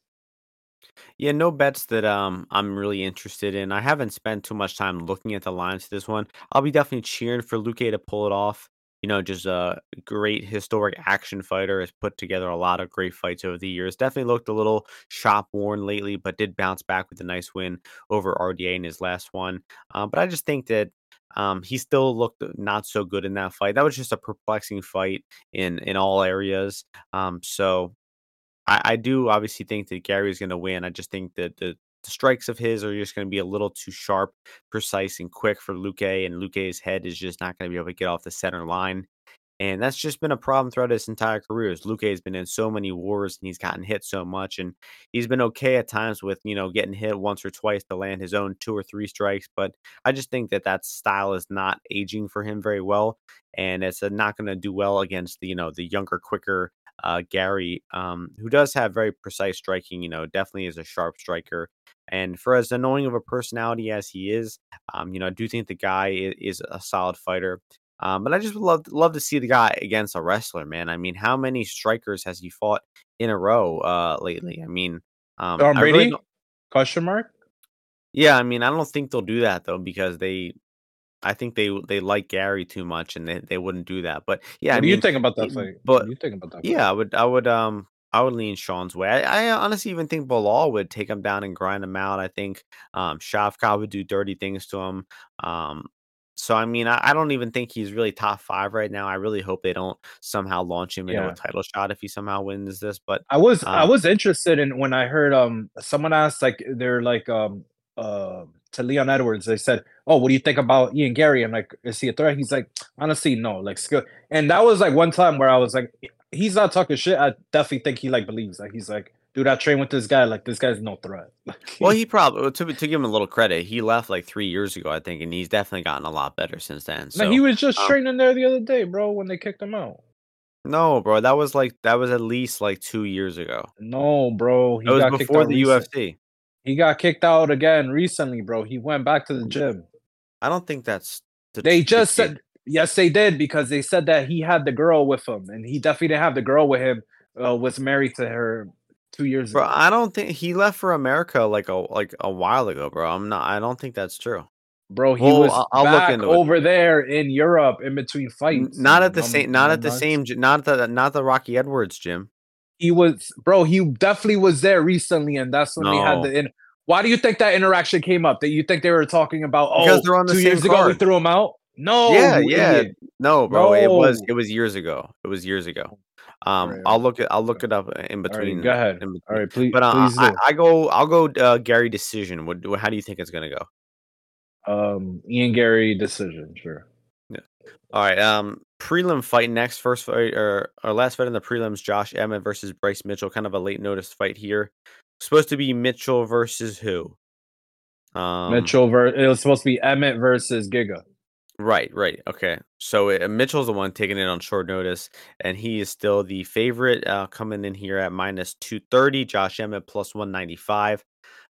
Yeah, no bets that um I'm really interested in. I haven't spent too much time looking at the lines to this one. I'll be definitely cheering for Luque to pull it off. You know, just a great historic action fighter has put together a lot of great fights over the years. Definitely looked a little shop worn lately, but did bounce back with a nice win over RDA in his last one. Um, but I just think that um, he still looked not so good in that fight. That was just a perplexing fight in in all areas. Um, so I, I do obviously think that Garry is going to win. I just think that the, the strikes of his are just going to be a little too sharp, precise, and quick for Luque, and Luque's head is just not going to be able to get off the center line. And that's just been a problem throughout his entire career. Luque has been in so many wars and he's gotten hit so much, and he's been okay at times with you know getting hit once or twice to land his own two or three strikes. But I just think that that style is not aging for him very well, and it's uh, not going to do well against the you know the younger, quicker uh, Garry, um, who does have very precise striking. You know, definitely is a sharp striker. And for as annoying of a personality as he is, um, you know, I do think the guy is a solid fighter. Um, but I just would love love to see the guy against a wrestler, man. I mean, how many strikers has he fought in a row uh, lately? I mean, um, Tom I really Question mark? yeah, I mean, I don't think they'll do that though because they, I think they they like Garry too much and they, they wouldn't do that. But yeah, what I do you think about that it- fight? but you think about that? Fight? yeah, I would, I would, um, I would lean Sean's way. I, I honestly even think Belal would take him down and grind him out. I think um, Shavkat would do dirty things to him. Um, so I mean, I, I don't even think he's really top five right now. I really hope they don't somehow launch him into Yeah. a title shot if he somehow wins this. But I was I Um, was interested in when I heard um someone asked like they're like um uh to Leon Edwards they said oh what do you think about Ian Garry I'm like is he a threat he's like honestly no like skill and that was like one time where I was like he's not talking shit I definitely think he like believes like he's like dude I trained with this guy like this guy's no threat well, he probably to to give him a little credit, he left like three years ago, I think, and he's definitely gotten a lot better since then. So he was just um, training there the other day bro when they kicked him out no, bro, that was like that was at least like two years ago. no bro he It was got kicked before the recent- UFC. he got kicked out again recently bro he went back to the gym I don't think that's the, They the just said yes, they did because they said that he had the girl with him, and he definitely didn't have the girl with him. Uh, was married to her two years Bro, ago. I don't think he left for America like a like a while ago, bro. I'm not. I don't think that's true. Bro, he Well, was I'll- I'll look into it. over there in Europe in between fights. Not at the know, um, same. Not at the same. Not the. Not the Rocky Edwards gym. He was, bro. He definitely was there recently, and that's when they had the. In- Why do you think that interaction came up? That you think they were talking about? Oh, Because they're on the two same years ago we threw him out. No, yeah, yeah. idiot. No, bro. It was. It was years ago. It was years ago. Um, Right, I'll look it. I'll look it up in between. right, go ahead. between. All right, please, But uh, please I. I go. I'll go. Uh, Garry decision. What? How do you think it's gonna go? um, Ian Garry decision, sure. Yeah. All right. Um, prelim fight next. First fight or our last fight in the prelims. Josh Emmett versus Bryce Mitchell. Kind of a late notice fight here. Supposed to be Mitchell versus who? Um, Mitchell ver- it was supposed to be Emmett versus Giga. Right. Right. Okay. So uh, Mitchell's the one taking it on short notice, and he is still the favorite uh, coming in here at minus 230. Josh Emmett plus 195.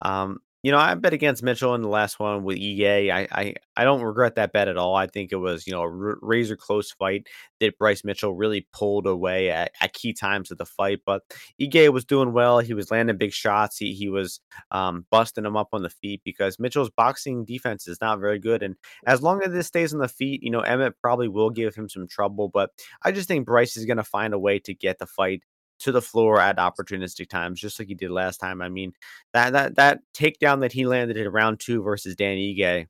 Um, you know, I bet against Mitchell in the last one with Ige. I, I, I don't regret that bet at all. I think it was, you know, a razor close fight that Bryce Mitchell really pulled away at, at key times of the fight. But Ige was doing well. He was landing big shots. He, he was um, busting them up on the feet because Mitchell's boxing defense is not very good. And as long as this stays on the feet, you know, Emmett probably will give him some trouble. But I just think Bryce is going to find a way to get the fight to the floor at opportunistic times, just like he did last time. I mean, that that that takedown that he landed in round two versus Dan Ige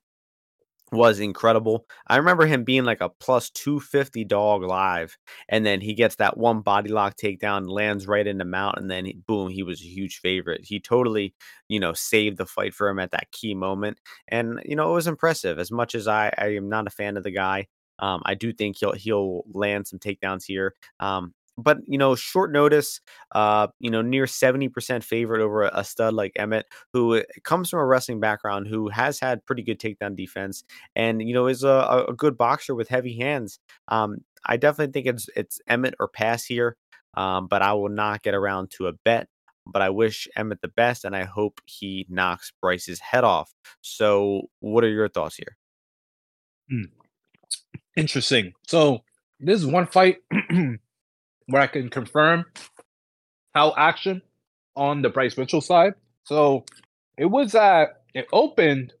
was incredible. I remember him being like a plus 250 dog live, and then he gets that one body lock takedown, lands right in the mount, and then he, boom, he was a huge favorite. He totally, you know, saved the fight for him at that key moment, and you know it was impressive. As much as I, I am not a fan of the guy, um, I do think he'll he'll land some takedowns here. Um, but you know, short notice, uh, you know, near 70% favorite over a, a stud like Emmett, who uh, comes from a wrestling background, who has had pretty good takedown defense, and you know, is a, a good boxer with heavy hands. Um, I definitely think it's it's Emmett or pass here, um, but I will not get around to a bet. But I wish Emmett the best, and I hope he knocks Bryce's head off. So, what are your thoughts here? Hmm. Interesting. So, this is one fight where I can confirm how action on the Bryce Mitchell side. So it was at it opened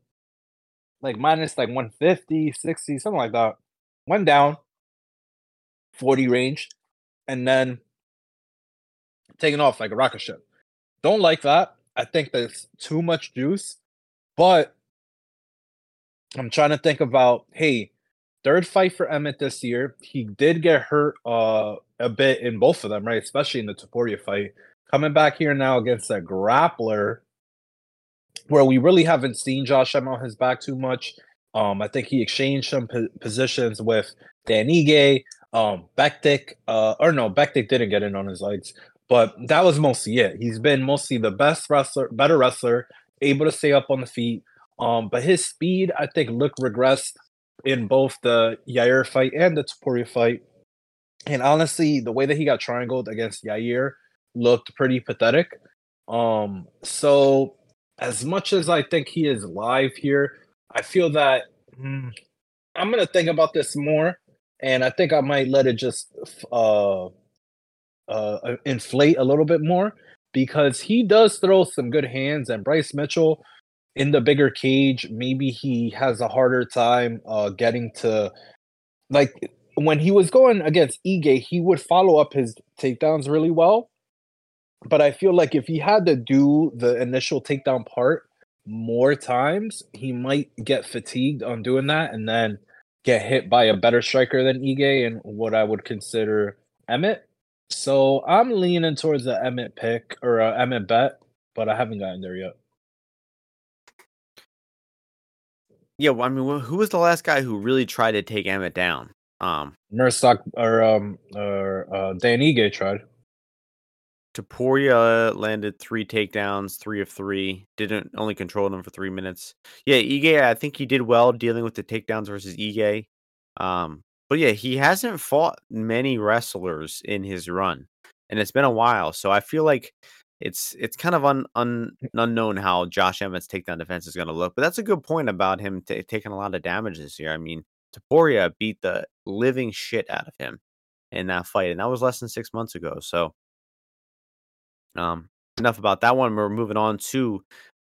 like minus like 150, 60, something like that. Went down 40 range and then taking off like a rocket ship. Don't like that. I think there's too much juice, but I'm trying to think about hey, third fight for Emmett this year. He did get hurt uh, a bit in both of them, right? Especially in the Topuria fight. Coming back here now against a grappler where we really haven't seen Josh Emmett on his back too much. Um, I think he exchanged some po- positions with Dan Ige, um, Bektic, uh, or no, Bektic didn't get in on his legs, but that was mostly it. He's been mostly the best wrestler, better wrestler, able to stay up on the feet. Um, but his speed, I think, looked regressed in both the Yair fight and the Topuria fight. And honestly, the way that he got triangled against Yair looked pretty pathetic. Um, so as much as I think he is live here, I feel that mm, I'm gonna think about this more, and I think I might let it just uh, uh, inflate a little bit more because he does throw some good hands, and Bryce Mitchell in the bigger cage, maybe he has a harder time uh, getting to like when he was going against Ige, he would follow up his takedowns really well. But I feel like if he had to do the initial takedown part more times, he might get fatigued on doing that and then get hit by a better striker than Ige and what I would consider Emmett. So I'm leaning towards the Emmett pick or a Emmett bet, but I haven't gotten there yet. Yeah, well, I mean, who was the last guy who really tried to take Emmett down? Um, Nurstock or um or uh, Dan Ige tried. Topuria landed three takedowns, three of three. Didn't only control them for three minutes. Yeah, Ige, I think he did well dealing with the takedowns versus Ige. Um, but yeah, he hasn't fought many wrestlers in his run, and it's been a while. So I feel like it's it's kind of un, un unknown how Josh Emmett's takedown defense is going to look. But that's a good point about him t- taking a lot of damage this year. I mean, Topuria beat the living shit out of him in that fight, and that was less than six months ago. So, um, enough about that one. We're moving on to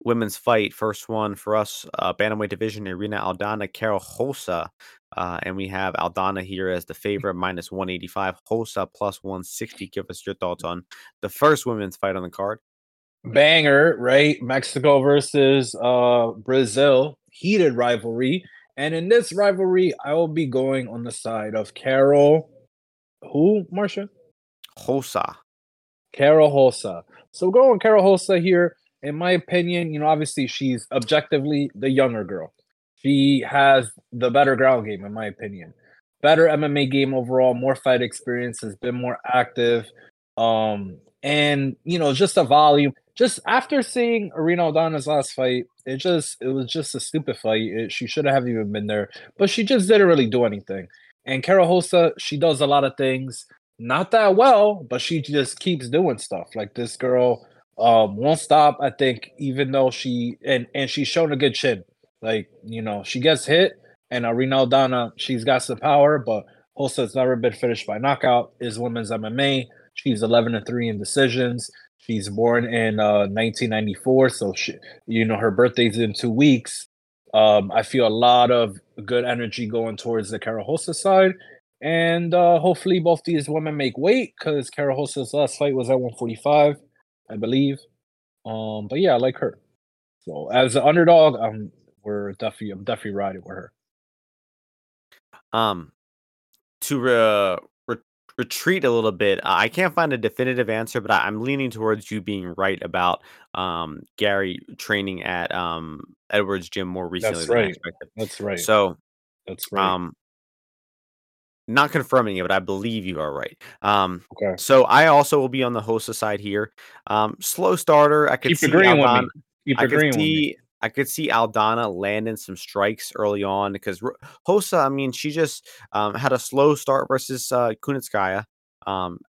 women's fight. First one for us, uh, bantamweight division: Irene Aldana, Karol Rosa, uh, and we have Aldana here as the favorite, minus 185. Rosa plus 160. Give us your thoughts on the first women's fight on the card. Banger, right? Mexico versus uh, Brazil. Heated rivalry. And in this rivalry, I will be going on the side of Karol. Who, Marcia? Hosa. Karol Hosa. So going Karol Hosa here. In my opinion, you know, obviously she's objectively the younger girl. She has the better ground game, in my opinion. Better MMA game overall, more fight experience, has been more active. Um, and you know, just a volume. Just after seeing Irene Aldana's last fight, it just it was just a stupid fight. It, she should have even been there, but she just didn't really do anything. And Karol Rosa, she does a lot of things, not that well, but she just keeps doing stuff. Like this girl um, won't stop. I think even though she and and she's shown a good chin. Like you know, she gets hit, and Irene Aldana, she's got some power, but Rosa's never been finished by knockout. Is women's MMA. She's 11 and three in decisions. She's born in uh, 1994, so she, you know her birthday's in two weeks. Um, I feel a lot of good energy going towards the Karol Rosa side, and uh, hopefully both these women make weight because Karol Rosa's last fight was at 145, I believe. Um, but yeah, I like her. So as an underdog, I'm we're definitely I'm definitely riding with her. Um, to uh, retreat a little bit, I can't find a definitive answer, but I, am leaning towards you being right about um, Garry training at um, Edwards Gym more recently That's right. expected. That's right. So, That's right. um, not confirming it, but I believe you are right. Um, okay. so I also will be on the Rosa side here. Um, slow starter. I could Keep see agreeing with me. Keep I could agreeing with me. see. I could see Aldana landing some strikes early on because Hosa. I mean, she just um, had a slow start versus uh, Kunitskaya. Um,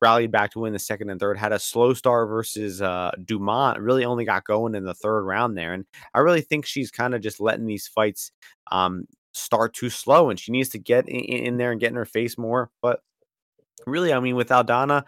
rallied back to win the second and third. Had a slow start versus uh, Dumont. Really only got going in the third round there, and I really think she's kind of just letting these fights um, start too slow, and she needs to get in, in there and get in her face more. But really, I mean, with Aldana,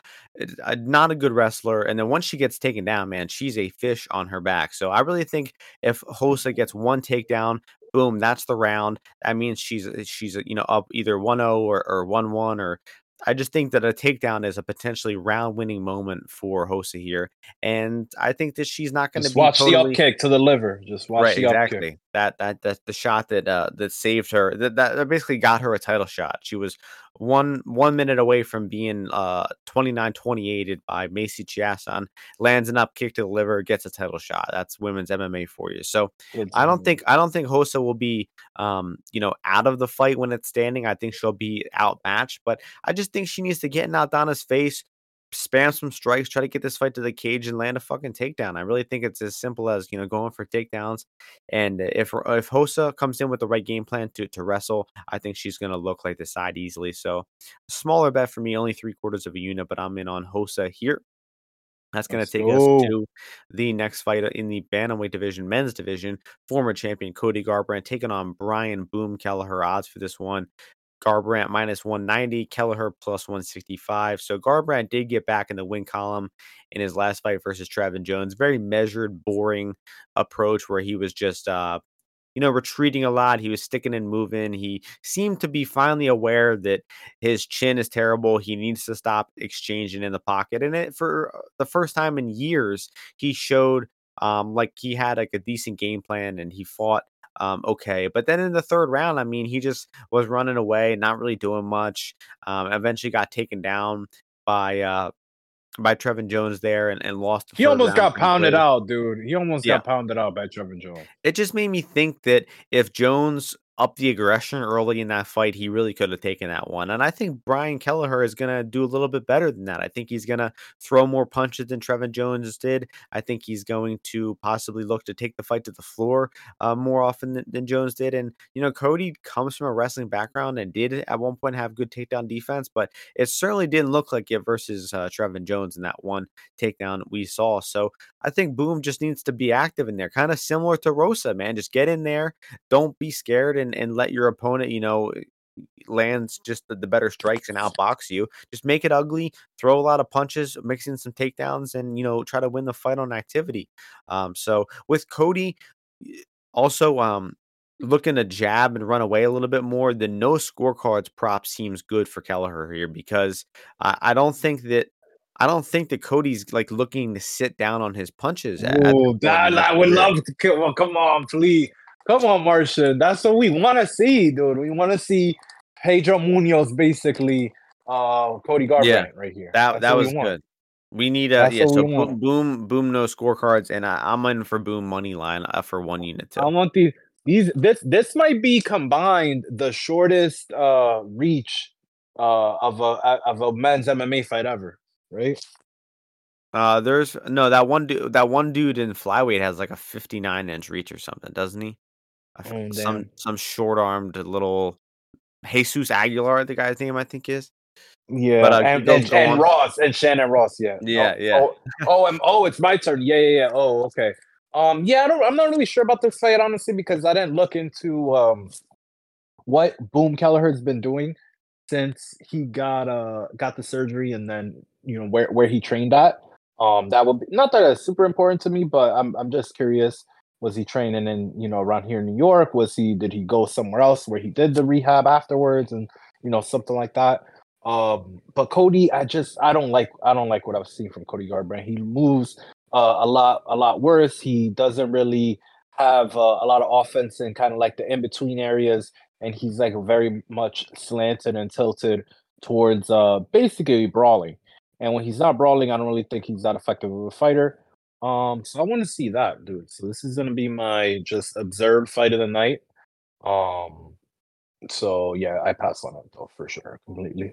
uh, not a good wrestler. And then once she gets taken down, man, she's a fish on her back. So I really think if Rosa gets one takedown, boom, that's the round. That means she's uh, she's uh, you know up either 1-0 or, or 1-1 or I just think that a takedown is a potentially round winning moment for Rosa here. And I think that she's not going to be watch totally... the up kick to the liver. Just watch right, the exactly. up kick. That that that's the shot that uh that saved her. That, that basically got her a title shot. She was one one minute away from being uh 29-28 by Macy Chiasson. Lands an up kick to the liver, gets a title shot. That's women's MMA for you. So Good I don't think I don't think Rosa will be um you know out of the fight when it's standing. I think she'll be outmatched, but I just think she needs to get in Aldana's face, spam some strikes, try to get this fight to the cage and land a fucking takedown. I really think it's as simple as you know going for takedowns. And if uh, if Rosa comes in with the right game plan to to wrestle, I think she's gonna look like the side easily. So smaller bet for me, only three quarters of a unit, but I'm in on Rosa here. That's going to take go. us to the next fight uh, in the bantamweight division, men's division. Former champion Cody Garbrandt taking on Brian Boom Kelleher. Odds for this one Garbrandt minus 190, Kelleher plus 165. So Garbrandt did get back in the win column in his last fight versus Trevin Jones. Very measured, boring approach where he was just uh you know, retreating a lot. He was sticking and moving. He seemed to be finally aware that his chin is terrible. He needs to stop exchanging in the pocket. And it for uh, the first time in years, he showed um like he had like a decent game plan and he fought um, okay. But then in the third round, I mean, he just was running away, not really doing much. Um, eventually got taken down by uh, by Trevin Jones there and, and lost. He almost got pounded out, dude. He almost Yeah. got pounded out by Trevin Jones. It just made me think that if Jones upped the aggression early in that fight, he really could have taken that one. And I think Brian Kelleher is going to do a little bit better than that. I think he's going to throw more punches than Trevin Jones did. I think he's going to possibly look to take the fight to the floor uh, more often than, than Jones did. And, you know, Cody comes from a wrestling background and did at one point have good takedown defense, but it certainly didn't look like it versus uh, Trevin Jones in that one takedown we saw. So I think Boom just needs to be active in there, kind of similar to Rosa, man. Just get in there, don't be scared, and and let your opponent, you know, lands just the, the better strikes and outbox you. Just make it ugly, throw a lot of punches, mix in some takedowns, and you know, try to win the fight on activity. Um, so with Cody, also um looking to jab and run away a little bit more, the no scorecards prop seems good for Kelleher here because I, I don't think that I don't think that Cody's like looking to sit down on his punches. at- at Ooh, in that, I would love to. Come on, come on, please. Come on, Martian. That's what we want to see, dude. We want to see Pedro Munhoz basically, uh, Cody Garbrandt Yeah, right here. That That's that what we was good. We need a That's yeah. So boom, boom, boom. No scorecards, and I, I'm in for boom money line uh, for one unit too. I want these. These this this might be combined the shortest uh reach uh of a of a men's MMA fight ever, right? Uh, there's no that one dude. That one dude in flyweight has like a 59 inch reach or something, doesn't he? Oh some damn. some short armed little Jesus Aguilar, the guy's name I think is. Yeah, but, uh, and, and, and Ross and Shannon Ross. Yeah, yeah, oh, yeah. Oh, oh, I'm, oh, it's my turn. Yeah, yeah, yeah. Oh, okay. Um, yeah, I don't. I'm not really sure about this fight honestly because I didn't look into um what Boom Kelleher's been doing since he got uh got the surgery and then you know where where he trained at. Um, that would be not that it's super important to me, but I'm I'm just curious. Was he training in you know around here in New York? Was he did he go somewhere else where he did the rehab afterwards and you know something like that? Um, but Cody, I just I don't like I don't like what I've seen from Cody Garbrandt. He moves uh, a lot a lot worse. He doesn't really have uh, a lot of offense in kind of like the in between areas, and he's like very much slanted and tilted towards uh, basically brawling. And when he's not brawling, I don't really think he's that effective of a fighter. Um, so I want to see that, dude. So this is gonna be my just observed fight of the night. Um, so yeah, I pass on it though for sure, completely.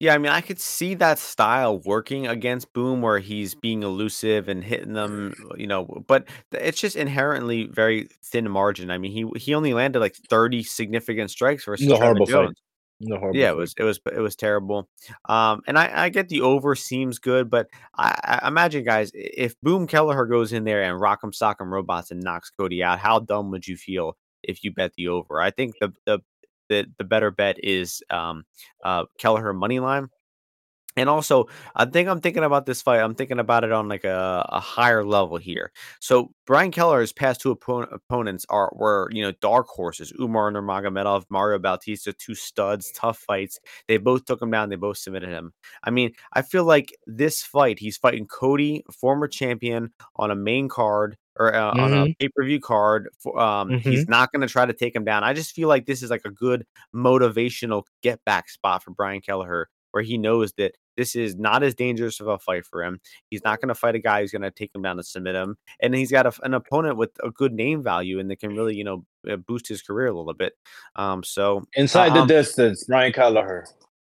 Yeah, I mean, I could see that style working against Boom, where he's being elusive and hitting them, you know. But it's just inherently very thin margin. I mean, he he only landed like thirty significant strikes versus horrible Jones. Fight. Yeah, it was it was it was terrible. Um, and I I get the over seems good, but I, I imagine guys, if Boom Kelleher goes in there and Rock'em Sock'em Robots and knocks Cody out, how dumb would you feel if you bet the over? I think the the the the better bet is um, uh, Kelleher money line. And also, I think I'm thinking about this fight. I'm thinking about it on like a, a higher level here. So Brian Kelleher's past two oppo- opponents are were you know dark horses: Umar Nurmagomedov, Mario Bautista, two studs, tough fights. They both took him down. They both submitted him. I mean, I feel like this fight, he's fighting Cody, former champion, on a main card or uh, mm-hmm. on a mm-hmm. pay per view card. For, um, mm-hmm. He's not going to try to take him down. I just feel like this is like a good motivational get back spot for Brian Kelleher, where he knows that this is not as dangerous of a fight for him. He's not going to fight a guy who's going to take him down and submit him, and he's got a, an opponent with a good name value and that can really, you know, uh, boost his career a little bit. Um, so inside uh, the um distance, Brian Kelleher.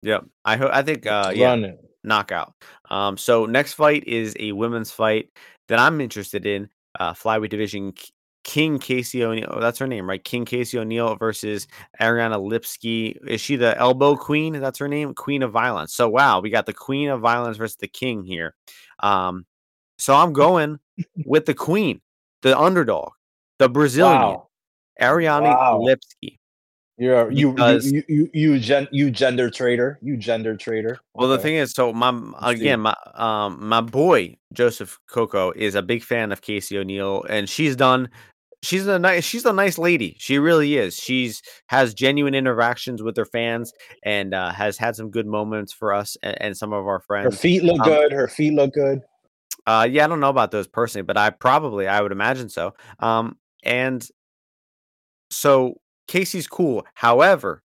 Yeah, I hope. I think. Uh, yeah, knockout. Um, so next fight is a women's fight that I'm interested in uh, flyweight division. King Casey O'Neill. Oh, that's her name, right? King Casey O'Neill versus Ariane Lipski. Is she the elbow queen? That's her name, Queen of Violence. So wow, we got the Queen of Violence versus the King here. Um, so I'm going with the Queen, the underdog, the Brazilian, wow. Ariane wow. Lipski. You're you you you you, gen, you gender trader. You gender trader. Well, the thing is, so my again, my um my boy Joseph Coco is a big fan of Casey O'Neill, and she's done. She's a nice. She's a nice lady. She really is. She's has genuine interactions with her fans, and uh, has had some good moments for us and, and some of our friends. Her feet look um, good. Her feet look good. Uh, yeah, I don't know about those personally, but I probably I would imagine so. Um, and so Casey's cool. However,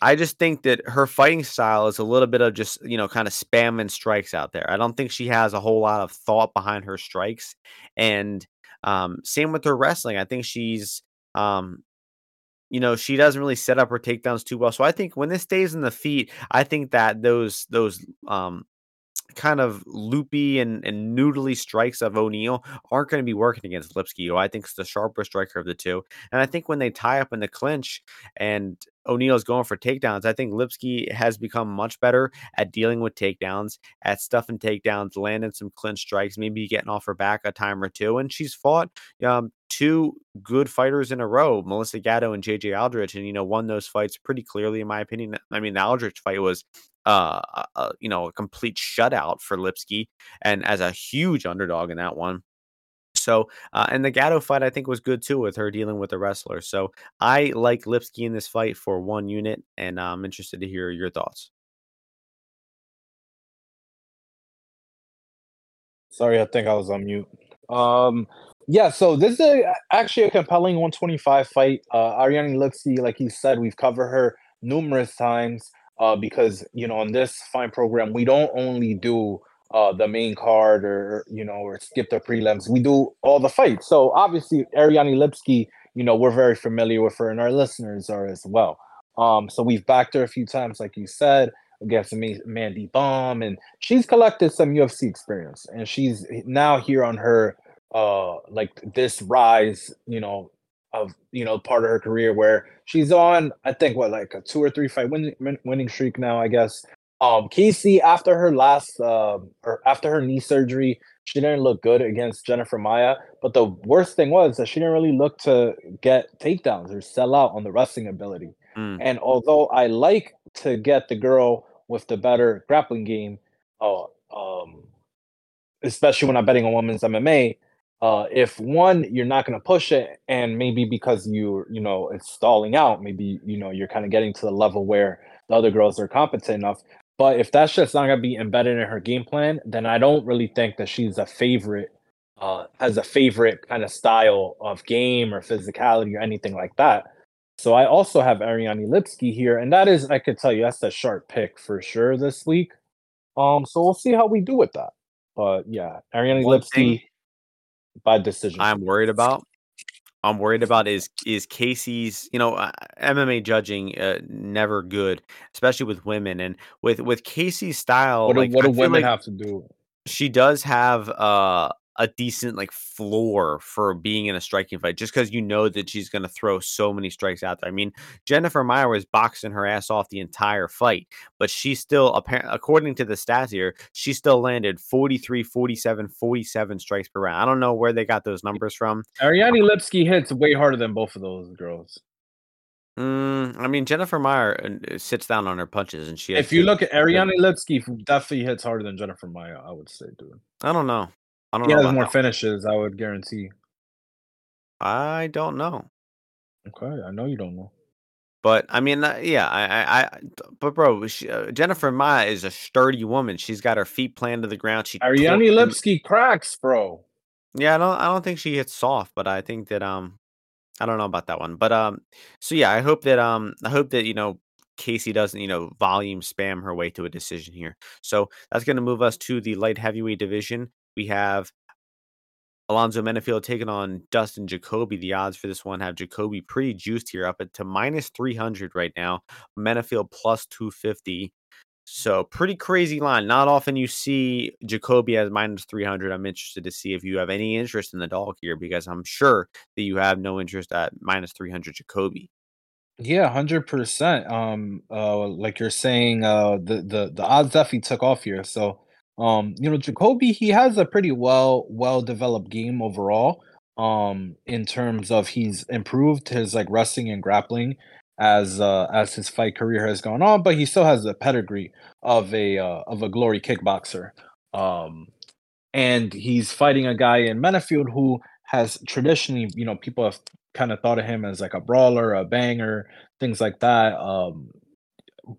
I just think that her fighting style is a little bit of just, you know, kind of spamming strikes out there. I don't think she has a whole lot of thought behind her strikes. And um, same with her wrestling. I think she's, um, you know, she doesn't really set up her takedowns too well. So I think when this stays in the feet, I think that those those um, kind of loopy and, and noodly strikes of O'Neill aren't going to be working against Lipski, who I think is the sharper striker of the two. And I think when they tie up in the clinch and O'Neill's going for takedowns, I think Lipski has become much better at dealing with takedowns, at stuffing takedowns, landing some clinch strikes, maybe getting off her back a time or two. And she's fought um, two good fighters in a row, Melissa Gatto and JJ Aldrich, and you know won those fights pretty clearly, in my opinion. I mean, the Aldrich fight was uh, a, you know, a complete shutout for Lipski and as a huge underdog in that one. So, uh, and the Gatto fight I think was good too with her dealing with the wrestler. So I like Lipski in this fight for one unit, and I'm interested to hear your thoughts. Sorry, I think I was on mute. Um, yeah, so this is a, actually a compelling 125 fight. Uh, Ariane Lipski, like you said, we've covered her numerous times uh, because you know in this fine program we don't only do uh, the main card or you know or skip the prelims. We do all the fights. So obviously ariane Lipski, you know we're very familiar with her and our listeners are as well. Um so we've backed her a few times like you said against mandy Böhm, and she's collected some ufc experience and she's now here on her uh like this rise you know of you know part of her career where she's on I think what like a two or three fight winning winning streak now I guess. Um, Casey after her last uh, or after her knee surgery, she didn't look good against Jennifer Maia. But the worst thing was that she didn't really look to get takedowns or sell out on the wrestling ability. Mm. And although I like to get the girl with the better grappling game, uh, um, especially when I'm betting on women's MMA, uh, if one you're not going to push it, and maybe because you you know it's stalling out, maybe you know you're kind of getting to the level where the other girls are competent enough. But if that's just not going to be embedded in her game plan, then I don't really think that she's a favorite, uh, has a favorite kind of style of game or physicality or anything like that. So I also have Ariane Lipski here, and that is I could tell you that's a sharp pick for sure this week. Um, so we'll see how we do with that. But yeah, Ariane Lipski, by decision. I'm worried about. I'm worried about is is Casey's. You know, uh, MMA judging uh, never good, especially with women and with with Casey's style. What do, like, what do women like have to do? She does have uh a decent like floor for being in a striking fight just because you know that she's going to throw so many strikes out there. I mean, Jennifer Maia was boxing her ass off the entire fight, but she still, apparently, according to the stats here, she still landed 43, 47, 47 strikes per round. I don't know where they got those numbers from. Ariane Lipski hits way harder than both of those girls. Mm, I mean, Jennifer Maia uh, sits down on her punches, and she. If you look at Ariane Lipski, definitely hits harder than Jennifer Maia. I would say, dude. I don't know. I don't he know. has more that. finishes, I would guarantee. I don't know. Okay, I know you don't know. But I mean, uh, yeah, I, I, I, but bro, she, uh, Jennifer Maia is a sturdy woman. She's got her feet planted to the ground. She Ariane Lipski cracks, bro. Yeah, I don't, I don't think she hits soft, but I think that um, I don't know about that one. But um, so yeah, I hope that um, I hope that you know Casey doesn't, you know, volume spam her way to a decision here. So that's going to move us to the light heavyweight division. We have Alonzo Menifield taking on Dustin Jacoby. The odds for this one have Jacoby pretty juiced here, up to minus 300 right now. Menifield plus 250. So pretty crazy line. Not often you see Jacoby as minus 300. I'm interested to see if you have any interest in the dog here because I'm sure that you have no interest at minus 300 Jacoby. Yeah, hundred percent. Um, uh, like you're saying, uh, the the the odds definitely took off here. So um, you know, Jacoby, he has a pretty well well developed game overall. Um, in terms of he's improved his like wrestling and grappling as uh as his fight career has gone on, but he still has the pedigree of a uh, of a glory kickboxer. Um, and he's fighting a guy in Menifield who has traditionally, you know, people have kind of thought of him as like a brawler, a banger, things like that. Um,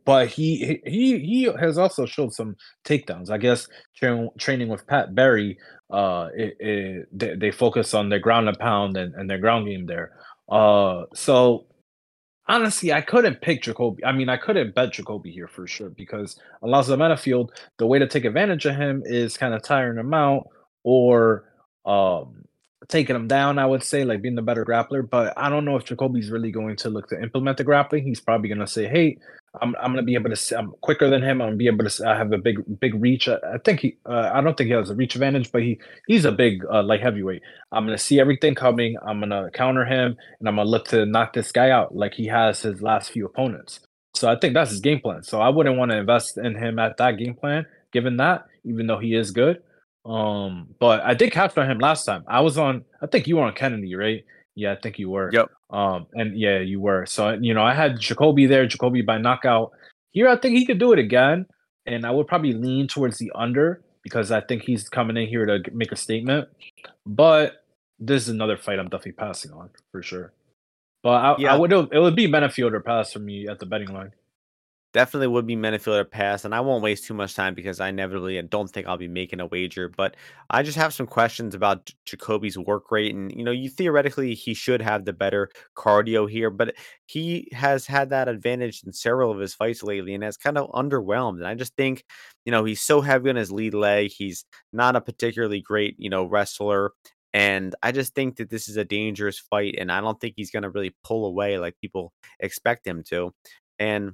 but he he he has also showed some takedowns. I guess tra- training with Pat Barry, uh, it, it, they, they, focus on their ground and pound and, and their ground game there. Uh, so honestly, I couldn't pick Jacoby. I mean, I couldn't bet Jacoby here for sure because Alonzo Menifield, the way to take advantage of him is kind of tiring him out or um taking him down, I would say, like being the better grappler. But I don't know if Jacoby's really going to look to implement the grappling. He's probably going to say, "Hey, I'm I'm to be able to. I'm quicker than him. I'm to be able to. I have a big big reach. I, I think he. Uh, I don't think he has a reach advantage, but he he's a big uh, light heavyweight. I'm to see everything coming. I'm to counter him, and I'm to look to knock this guy out like he has his last few opponents. So I think that's his game plan. So I wouldn't want to invest in him at that game plan, given that, even though he is good. Um, but I did capture him last time. I was on. I think you were on Kennedy, right? Yeah, I think you were. Yep. Um, and yeah, you were. So you know, I had Jacoby there. Jacoby by knockout. Here, I think he could do it again, and I would probably lean towards the under because I think he's coming in here to make a statement. But this is another fight I'm definitely passing on for sure. But I, yeah. I would it would be Menifield or pass for me at the betting line definitely would be Menifield or pass, and I won't waste too much time because I inevitably uh, don't think I'll be making a wager. But I just have some questions about Jacoby's work rate, and you know, you theoretically he should have the better cardio here, but he has had that advantage in several of his fights lately, and has kind of underwhelmed. And I just think, you know, he's so heavy on his lead leg. He's not a particularly great, you know, wrestler. And I just think that this is a dangerous fight, and I don't think he's going to really pull away like people expect him to. And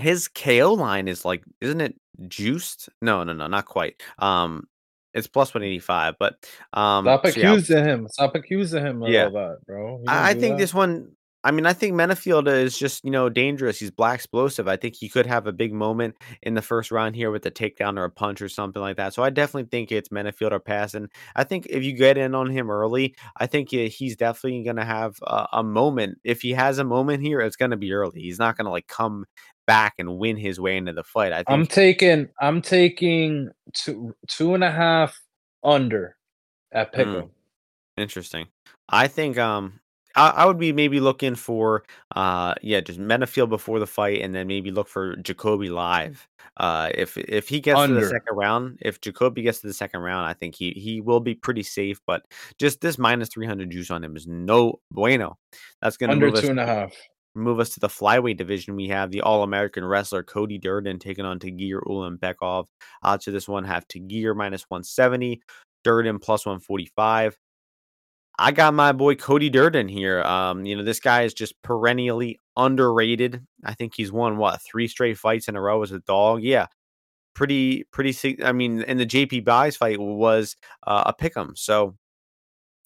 his KO line is like, isn't it juiced? No, no, no, not quite. Um, It's plus 185, but um, Stop so yeah, accusing him. Stop accusing him of yeah. all that, bro. I, I think that. this one. I mean, I think Menifield is just you know dangerous. He's black explosive. I think he could have a big moment in the first round here with a takedown or a punch or something like that. So I definitely think it's Menifield or passing. I think if you get in on him early, I think he's definitely going to have a, a moment. If he has a moment here, it's going to be early. He's not going to like come back and win his way into the fight. I I'm taking I'm taking two two and a half under at Mm. Interesting. I think um I, I would be maybe looking for uh yeah, just Menifield before the fight and then maybe look for Jacoby live. Uh if if he gets to the second round, if Jacoby gets to the second round, I think he he will be pretty safe, but just this minus 300 juice on him is no bueno. That's going to Under move us two and a half. Move us to the flyweight division. We have the All American wrestler Cody Durden taking on Tagir Ulanbekov. Odds to this one have Tagir minus 170, Durden plus 145. I got my boy Cody Durden here. Um, you know, this guy is just perennially underrated. I think he's won what three straight fights in a row as a dog. Yeah, pretty, pretty. I mean, and the JP Buys fight was uh, a pick 'em. So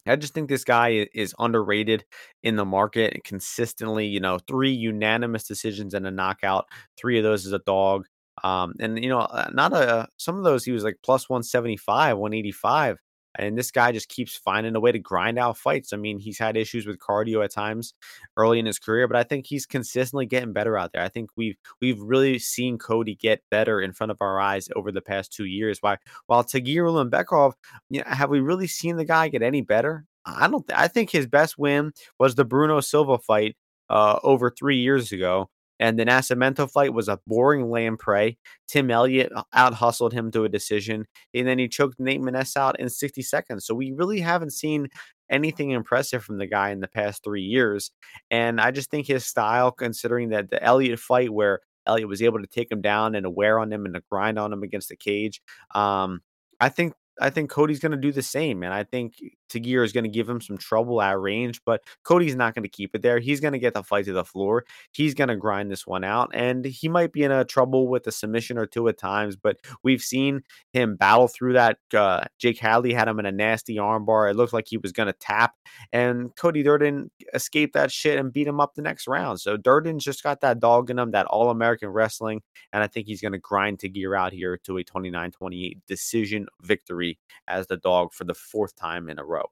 I just think this guy is underrated in the market and consistently, you know, three unanimous decisions and a knockout. Three of those is a dog. Um, and you know, uh, not a some of those he was like plus 175, 185. And this guy just keeps finding a way to grind out fights. I mean, he's had issues with cardio at times early in his career, but I think he's consistently getting better out there. I think we've we've really seen Cody get better in front of our eyes over the past two years. Why while Tagir Ulanbekov you know, have we really seen the guy get any better? I don't. Th- I think his best win was the Bruno Silva fight uh, over three years ago, and the Nascimento fight was a boring lamprey. Tim Elliott out hustled him to a decision, and then he choked Nate Maness out in 60 seconds. So we really haven't seen anything impressive from the guy in the past three years. And I just think his style, considering that the Elliott fight where Elliott was able to take him down and wear on him and to grind on him against the cage, um, I think I think Cody's going to do the same, and I think Tagir is going to give him some trouble at range, but Cody's not going to keep it there. He's going to get the fight to the floor. He's going to grind this one out, and he might be in a trouble with a submission or two at times, but we've seen him battle through that. Uh, Jake Hadley had him in a nasty armbar. It looked like he was going to tap, and Cody Durden escaped that shit and beat him up the next round. So Durden's just got that dog in him, that All American wrestling, and I think he's going to grind Tagir out here to a 29-28 decision victory as the dog for the fourth time in a row.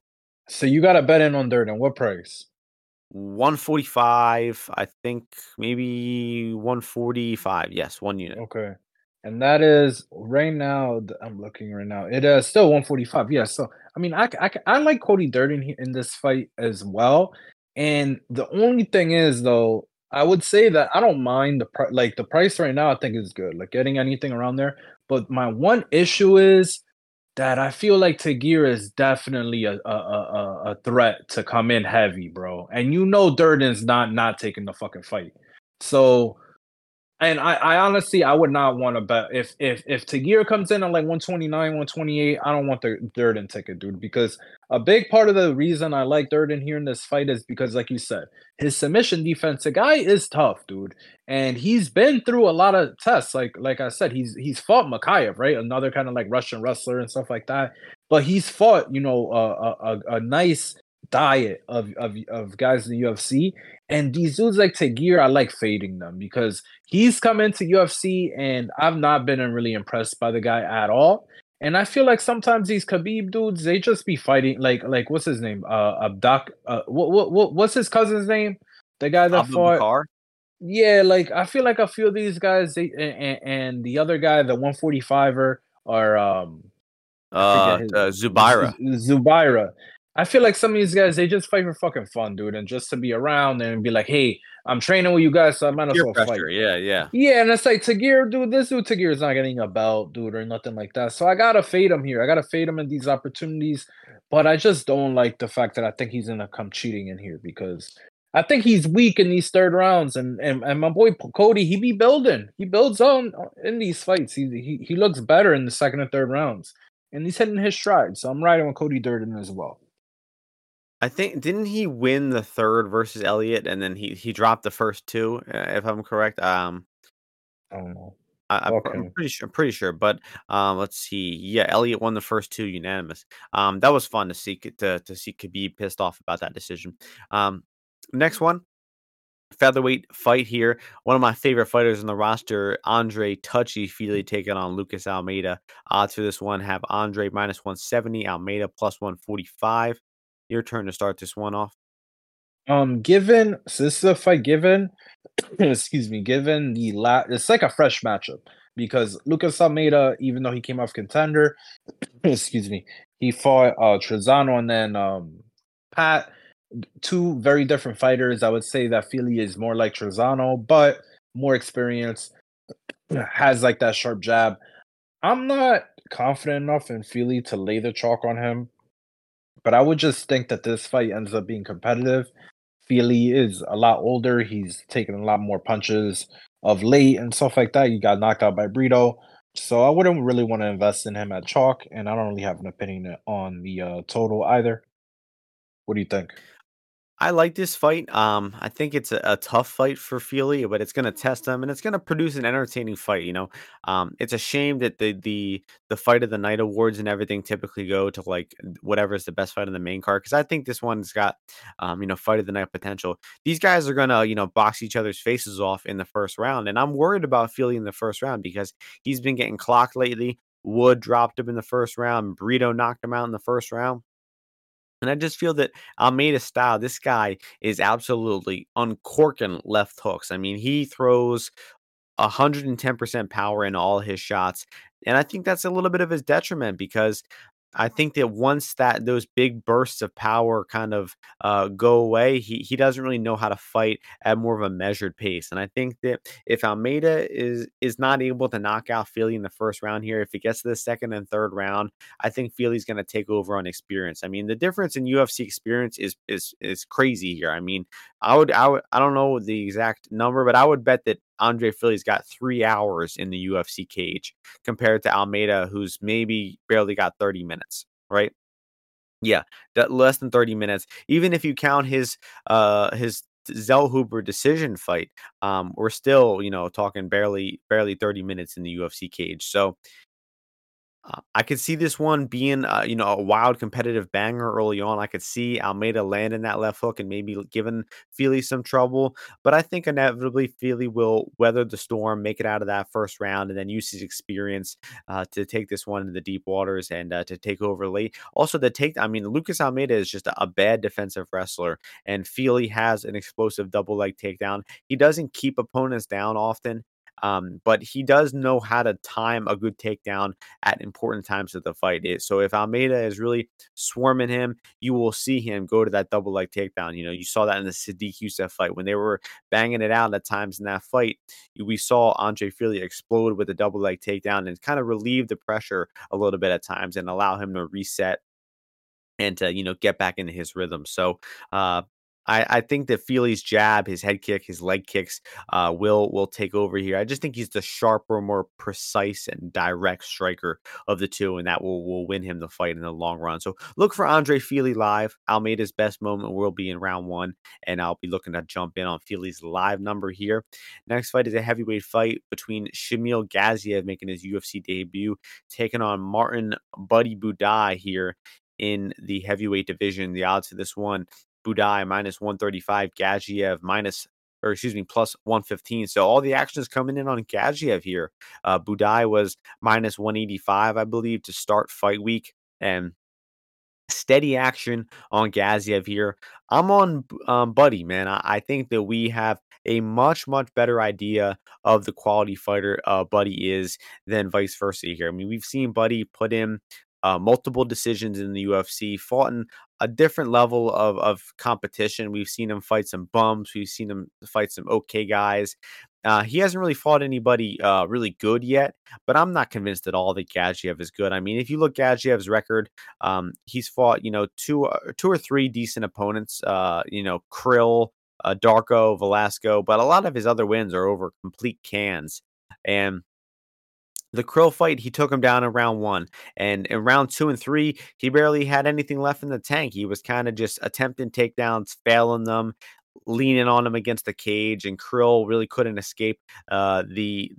So you got to bet in on Durden. What price? 145, I think maybe 145. Yes, one unit. Okay. And that is right now. I'm looking right now. It is still 145. Yeah. So I mean, I, I, I like Cody Durden in this fight as well. And the only thing is, though, I would say that I don't mind the price. Like the price right now, I think is good. Like getting anything around there. But my one issue is that I feel like Tagir is definitely a a, a, a- a threat to come in heavy, bro. And you know Durden's not not taking the fucking fight. So and I, I honestly I would not want to bet if if if Tagir comes in at like 129, 128, I don't want the Durden ticket, dude. Because a big part of the reason I like Durden here in this fight is because, like you said, his submission defense, the guy is tough, dude. And he's been through a lot of tests. Like like I said, he's he's fought Mokaev, right? Another kind of like Russian wrestler and stuff like that. But he's fought, you know, a, a, a nice diet of, of of guys in the UFC. And these dudes like Tagir, I like fading them because he's come into UFC and I've not been really impressed by the guy at all. And I feel like sometimes these Khabib dudes, they just be fighting like like what's his name? Uh Abdak uh what what, what what's his cousin's name? The guy that Abdul fought Bakar? yeah, like I feel like a few of these guys they and, and the other guy, the 145er are um Uh, his- uh, Zubaira. Z- Zubaira. I feel like some of these guys they just fight for fucking fun, dude, and just to be around and be like, hey, I'm training with you guys, so I might as well fight. Yeah, yeah. Yeah, and it's like Tagir, dude, this dude Tagir is not getting a belt, dude, or nothing like that. So I gotta fade him here. I gotta fade him in these opportunities. But I just don't like the fact that I think he's gonna come cheating in here because I think he's weak in these third rounds. And and, and my boy Cody, he be building. He builds on in these fights. He, he he looks better in the second and third rounds. And he's hitting his stride. So I'm riding with Cody Durden as well. I think didn't he win the third versus Elliott, and then he he dropped the first two, uh, if I'm correct. Um, I don't know. I, Okay. pretty sure. I'm pretty sure. But um, let's see. Yeah, Elliott won the first two unanimous. Um, that was fun to see to to see Khabib pissed off about that decision. Um, next one, featherweight fight here. One of my favorite fighters in the roster, Andre Touchy Fili, taking on Lucas Almeida. Odds for this one have Andre minus one seventy, Almeida plus one forty five. Your turn to start this one off. Um, given so this is a fight given, excuse me, given the la it's like a fresh matchup because Lucas Almeida, even though he came off contender, excuse me, he fought uh Trizano and then um Pat, two very different fighters. I would say that Fili is more like Trizano, but more experience, has like that sharp jab. I'm not confident enough in Fili to lay the chalk on him, but I would just think that this fight ends up being competitive. Fili is a lot older. He's taken a lot more punches of late and stuff like that. You got knocked out by Brito. So I wouldn't really want to invest in him at chalk, and I don't really have an opinion on the uh, total either. What do you think? I like this fight. Um, I think it's a, a tough fight for Fili, but it's going to test him and it's going to produce an entertaining fight. You know, um, it's a shame that the the the fight of the night awards and everything typically go to like whatever is the best fight in the main card because I think this one's got um, you know fight of the night potential. These guys are gonna you know box each other's faces off in the first round, and I'm worried about Fili in the first round because he's been getting clocked lately. Wood dropped him in the first round. Brito knocked him out in the first round and I just feel that Almeida's style, this guy is absolutely uncorking left hooks. I mean, he throws 110% power in all his shots. And I think that's a little bit of his detriment because I think that once that those big bursts of power kind of uh, go away, he he doesn't really know how to fight at more of a measured pace. And I think that if Almeida is is not able to knock out Fili in the first round here, if he gets to the second and third round, I think Fili's going to take over on experience. I mean, the difference in UFC experience is is is crazy here. I mean, I would I would I don't know the exact number, but I would bet that Andre Fili's got three hours in the UFC cage compared to Almeida, who's maybe barely got 30 minutes, right? Yeah, that less than 30 minutes. Even if you count his uh his Zellhuber decision fight, um, we're still, you know, talking barely barely 30 minutes in the UFC cage. So uh, I could see this one being, uh, you know, a wild competitive banger early on. I could see Almeida landing that left hook and maybe giving Fili some trouble. But I think inevitably Fili will weather the storm, make it out of that first round, and then use his experience uh, to take this one into the deep waters and uh, to take over late. Also, the take, I mean, Lucas Almeida is just a bad defensive wrestler, and Fili has an explosive double leg takedown. He doesn't keep opponents down often. Um, but he does know how to time a good takedown at important times of the fight. So if Almeida is really swarming him, you will see him go to that double leg takedown. You know, you saw that in the Sodiq Yusuff fight when they were banging it out at times in that fight. We saw Andre Fili explode with a double leg takedown and kind of relieve the pressure a little bit at times and allow him to reset and to you know get back into his rhythm. So uh, I, I think that Fili's jab, his head kick, his leg kicks uh, will will take over here. I just think he's the sharper, more precise and direct striker of the two, and that will will win him the fight in the long run. So look for Andre Fili live. Almeida's best moment will be in round one, and I'll be looking to jump in on Fili's live number here. Next fight is a heavyweight fight between Shamil Gaziev making his UFC debut, taking on Martin Buddy Buday here in the heavyweight division. The odds for this one Buday minus 135, Gaziev minus or excuse me, plus 115. So all the action is coming in on Gaziev here. Uh, Buday was minus 185, I believe, to start fight week. And steady action on Gaziev here. I'm on um, Buddy, man. I, I, think that we have a much, much better idea of the quality fighter uh, Buddy is than vice versa here. I mean, we've seen Buddy put in uh, multiple decisions in the UFC, fought in a different level of, of competition. We've seen him fight some bums. We've seen him fight some okay guys. Uh, he hasn't really fought anybody uh, really good yet, but I'm not convinced at all that Gaziev is good. I mean, if you look Gaziev's record, um, he's fought you know two uh, two or three decent opponents. Uh, you know, Krill, uh, Darko, Velasco, but a lot of his other wins are over complete cans. And the Krill fight, he took him down in round one. And in round two and three, he barely had anything left in the tank. He was kind of just attempting takedowns, failing them, leaning on him against the cage. And Krill really couldn't escape uh, the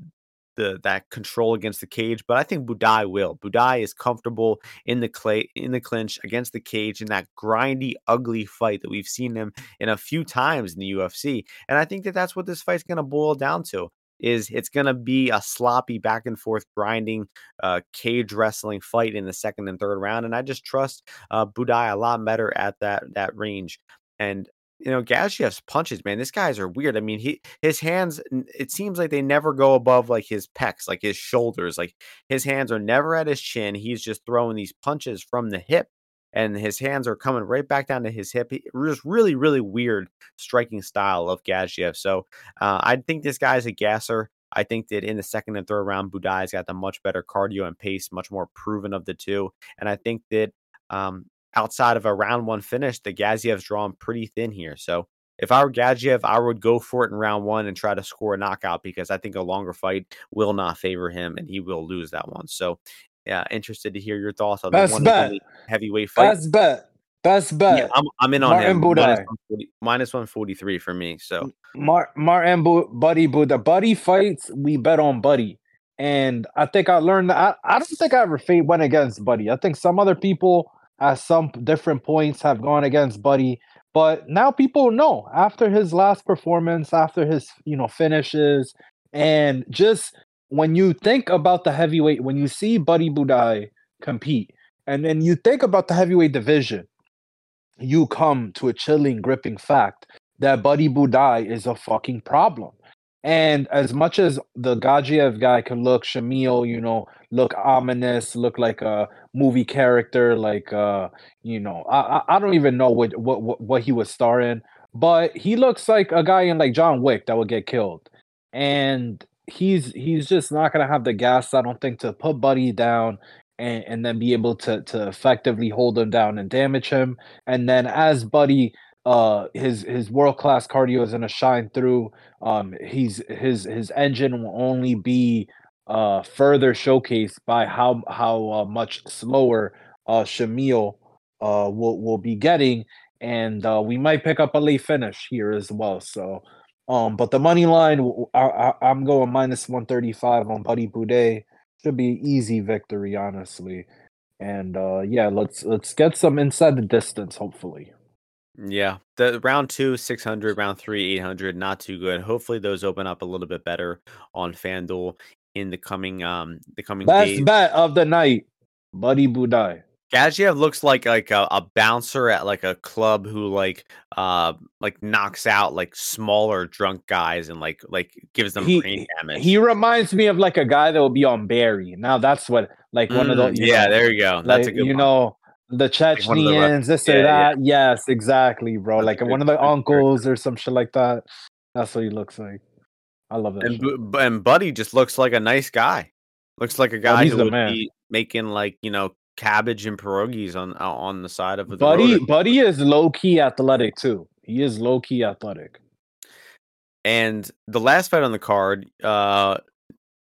the that control against the cage, but I think Buday will. Buday is comfortable in the clay in the clinch against the cage in that grindy, ugly fight that we've seen him in a few times in the UFC, and I think that that's what this fight's going to boil down to. Is it's going to be a sloppy back and forth grinding uh, cage wrestling fight in the second and third round, and I just trust uh, Buday a lot better at that that range. And you know, Gaziev's punches, man, these guys are weird. I mean, he his hands, it seems like they never go above like his pecs, like his shoulders. Like his hands are never at his chin. He's just throwing these punches from the hip, and his hands are coming right back down to his hip. He, just really, really weird striking style of Gaziev. So uh, I think this guy's a gasser. I think that in the second and third round, Buday's got the much better cardio and pace, much more proven of the two. And I think that um, outside of a round one finish, the Gaziev's drawn pretty thin here. So if I were Gaziev, I would go for it in round one and try to score a knockout because I think a longer fight will not favor him and he will lose that one. So, yeah, interested to hear your thoughts on Best the bet. heavyweight fight. Best bet. Best bet. Yeah, I'm, I'm in on Martin him. Minus 140 minus 143 for me. So, Mar- Martin Bu- Buddy Buddha. Buddy fights, we bet on Buddy. And I think I learned that. I, I don't think I ever went against Buddy. I think some other people at some different points have gone against Buddy. But now people know after his last performance, after his you know finishes, and just when you think about the heavyweight, when you see Buddy Buday compete, and then you think about the heavyweight division, you come to a chilling, gripping fact that Buddy Buday is a fucking problem. And as much as the Gaziev guy can look Shamil, you know, look ominous, look like a movie character, like uh, you know, I I don't even know what what what, he was starring, but he looks like a guy in like John Wick that would get killed. And he's he's just not gonna have the gas, I don't think, to put Buddy down and, and then be able to to effectively hold him down and damage him. And then as Buddy uh his his world class cardio is gonna shine through. Um he's his his engine will only be uh further showcased by how how uh, much slower uh Shamil uh will will be getting and uh we might pick up a late finish here as well. So um but the money line I, I I'm going minus 135 on Buddy Buday. Should be easy victory honestly. And uh yeah, let's let's get some inside the distance hopefully. yeah, the round two, 600, round three, 800, not too good. Hopefully, those open up a little bit better on FanDuel in the coming um the coming days. Best bet of the night, Buddy Buday. Gaziev looks like like a, a bouncer at like a club who like uh like knocks out like smaller drunk guys and like like gives them He brain damage. he reminds me of like a guy that will be on Barry. Now that's what like one of Mm, those. yeah, know, there you go. That's like a good you one. know the Like the Chechens, this yeah, or yeah. that. Yes, exactly, bro. That's Like good- one of the uncles or some shit like that. That's what he looks like. I love that. And Bu- and Buddy just looks like a nice guy. Looks like a guy Oh, who would man. be making like you know cabbage and pierogies on on the side of the Buddy, road. Buddy is low key athletic too. He is low key athletic. And the last fight on the card, uh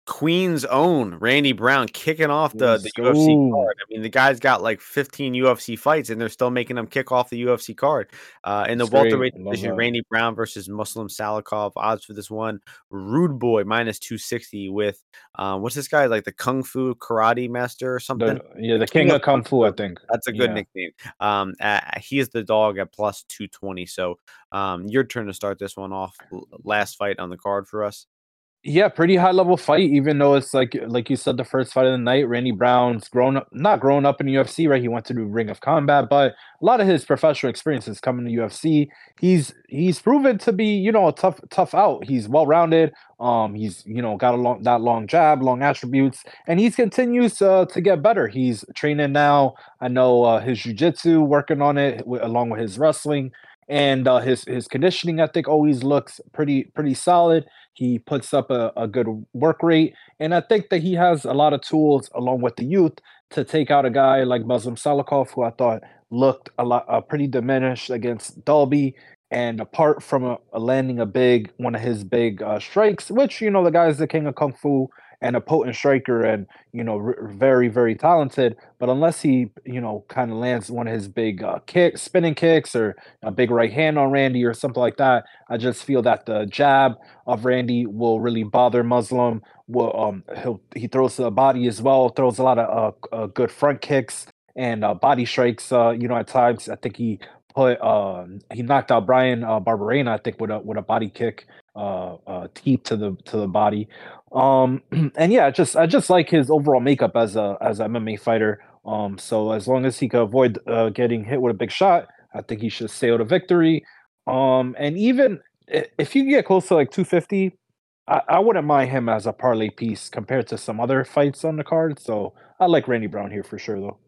Queen's own Randy Brown kicking off the, the UFC card. I mean, the guy's got like 15 UFC fights, and they're still making him kick off the UFC card. Uh, in the That's welterweight division. Randy Brown versus Muslim Salikov. Odds for this one: Rude Boy minus 260 with uh, what's this guy like the Kung Fu Karate Master or something? The, yeah, the king of kung fu, I think. That's a good Yeah. nickname. Um, uh, he is the dog at plus 220. So, um, your turn to start this one off. Last fight on the card for us. Yeah, pretty high level fight, even though it's like like you said, the first fight of the night. Randy Brown's grown up not grown up in UFC, right? He went to do Ring of Combat, but a lot of his professional experiences coming to UFC. He's he's proven to be, you know, a tough, tough out. He's well rounded. Um, he's you know got a long that long jab, long attributes, and he's continues uh, to get better. He's training now. I know uh, his jujitsu, working on it wi- along with his wrestling, and uh, his his conditioning. I think always looks pretty pretty solid. He puts up a, a good work rate, and I think that he has a lot of tools along with the youth to take out a guy like Muslim Salikov, who I thought looked a lot uh, pretty diminished against Dalby. And apart from a, a landing a big one of his big uh, strikes, which you know the guy is the king of kung fu, and a potent striker and you know r- very very talented. But unless he you know kind of lands one of his big uh, kick spinning kicks or a big right hand on Randy or something like that, I just feel that the jab of Randy will really bother Muslim. Will um he'll he throws the body as well, throws a lot of uh, uh good front kicks and uh, body strikes. Uh, you know, at times I think he put uh, he knocked out brian uh, Barberena, I think, with a with a body kick, uh, uh, teep to the to the body. Um, and yeah, just I just like his overall makeup as a as an MMA fighter. Um, so as long as he can avoid uh, getting hit with a big shot, I think he should sail to victory. Um, and even if you get close to like 250, I, I wouldn't mind him as a parlay piece compared to some other fights on the card. So I like Randy Brown here for sure, though.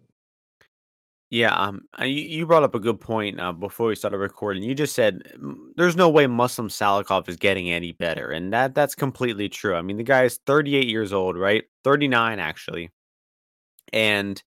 Yeah, um, you, you brought up a good point uh, before we started recording. You just said "Mm, there's no way Muslim Salikov is getting any better, and that that's completely true. I mean, the guy is 38 years old, right? 39 actually, and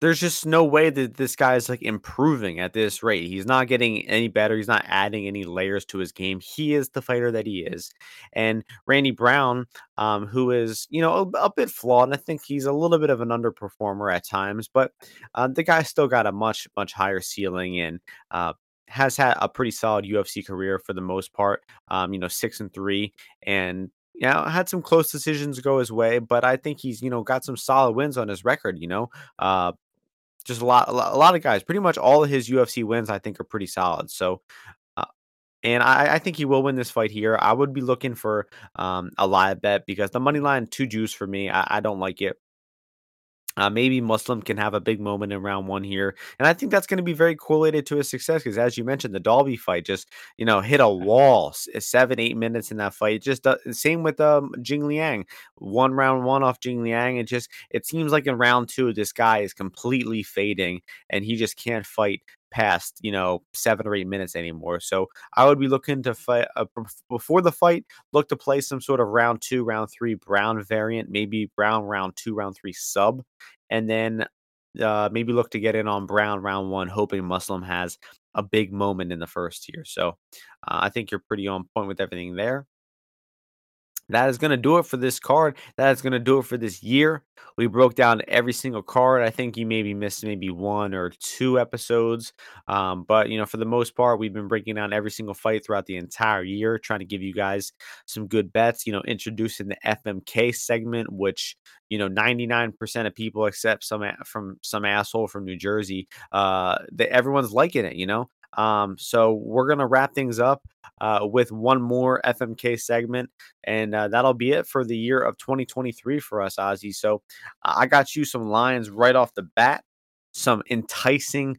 there's just no way that this guy is like improving at this rate. He's not getting any better. He's not adding any layers to his game. He is the fighter that he is. And Randy Brown, um, who is, you know, a, a, bit flawed, and I think he's a little bit of an underperformer at times, but uh, the guy still got a much, much higher ceiling and uh, has had a pretty solid UFC career for the most part. Um, you know, six and three, and you know, had some close decisions go his way, but I think he's, you know, got some solid wins on his record, you know. Uh just a lot, a lot, a lot of guys. Pretty much all of his UFC wins, I think, are pretty solid. So, uh, and I, I think he will win this fight here. I would be looking for um, a live bet because the money line too juice for me. I, I don't like it. Uh, maybe Muslim can have a big moment in round one here, and I think that's going to be very correlated to his success because, as you mentioned, the Dalby fight just you know hit a wall, seven eight minutes in that fight. Just uh, same with um, Jing Liang, one round one off Jing Liang. It just it seems like in round two this guy is completely fading, and he just can't fight past you know seven or eight minutes anymore. So I would be looking to fight uh, before the fight. Look to play some sort of round two, round three Brown variant, maybe Brown round two, round three sub, and then uh, maybe look to get in on Brown round one, hoping Muslim has a big moment in the first here. So uh, I think you're pretty on point with everything there. That is going to do it for this card. That is going to do it for this year. We broke down every single card. I think you maybe missed maybe one or two episodes. Um, but, you know, for the most part, we've been breaking down every single fight throughout the entire year, trying to give you guys some good bets, you know, introducing the FMK segment, which, you know, 99% of people except some from some asshole from New Jersey, uh, they, everyone's liking it, you know. Um, so we're gonna wrap things up uh, with one more FMK segment, and uh, that'll be it for the year of 2023 for us, Ozzy. So I got you some lines right off the bat, some enticing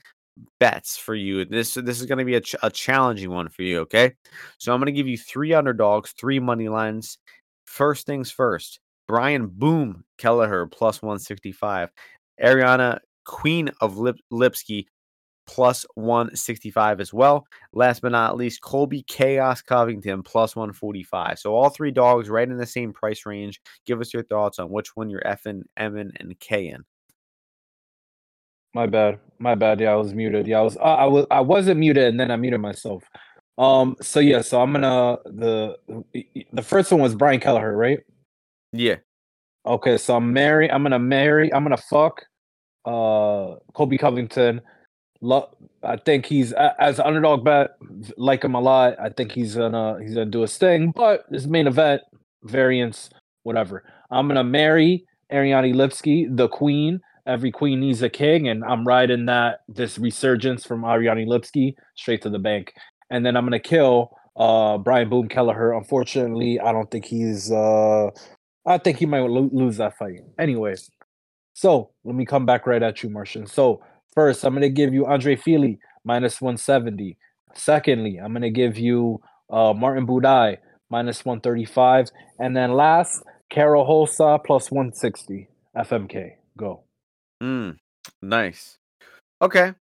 bets for you. This this is going to be a, ch- a challenging one for you. Okay, so I'm going to give you three underdogs, three money lines. First things first. Brian Boom Kelleher plus 165. Ariane Queen of Lip- Lipski plus 165 as well. Last but not least, Colby Chaos Covington plus 145. So all three dogs right in the same price range. Give us your thoughts on which one you're effing, Emin, and K in. My bad. My bad. Yeah, I was muted. Yeah, I was. Uh, I was. I wasn't muted, and then I muted myself. Um. So yeah. So I'm gonna the the first one was Brian Kelleher, right? Yeah. Okay. So I'm marry. I'm gonna marry. I'm gonna fuck. Uh, Colby Covington. Lo- I think he's as underdog bet, like him a lot. I think he's gonna he's gonna do his thing, but his main event variance, whatever. I'm gonna marry Ariane Lipski, the queen. Every queen needs a king, and I'm riding that this resurgence from Ariane Lipski straight to the bank. And then I'm gonna kill uh Brian Boom Kelleher. Unfortunately, I don't think he's uh I think he might lo- lose that fight. Anyway, so let me come back right at you, Martian. So First, I'm going to give you Andre Fili minus 170. Secondly, I'm going to give you uh, Martin Buday minus 135. And then last, Karol Rosa plus 160. FMK. Go. Mm, nice. Okay.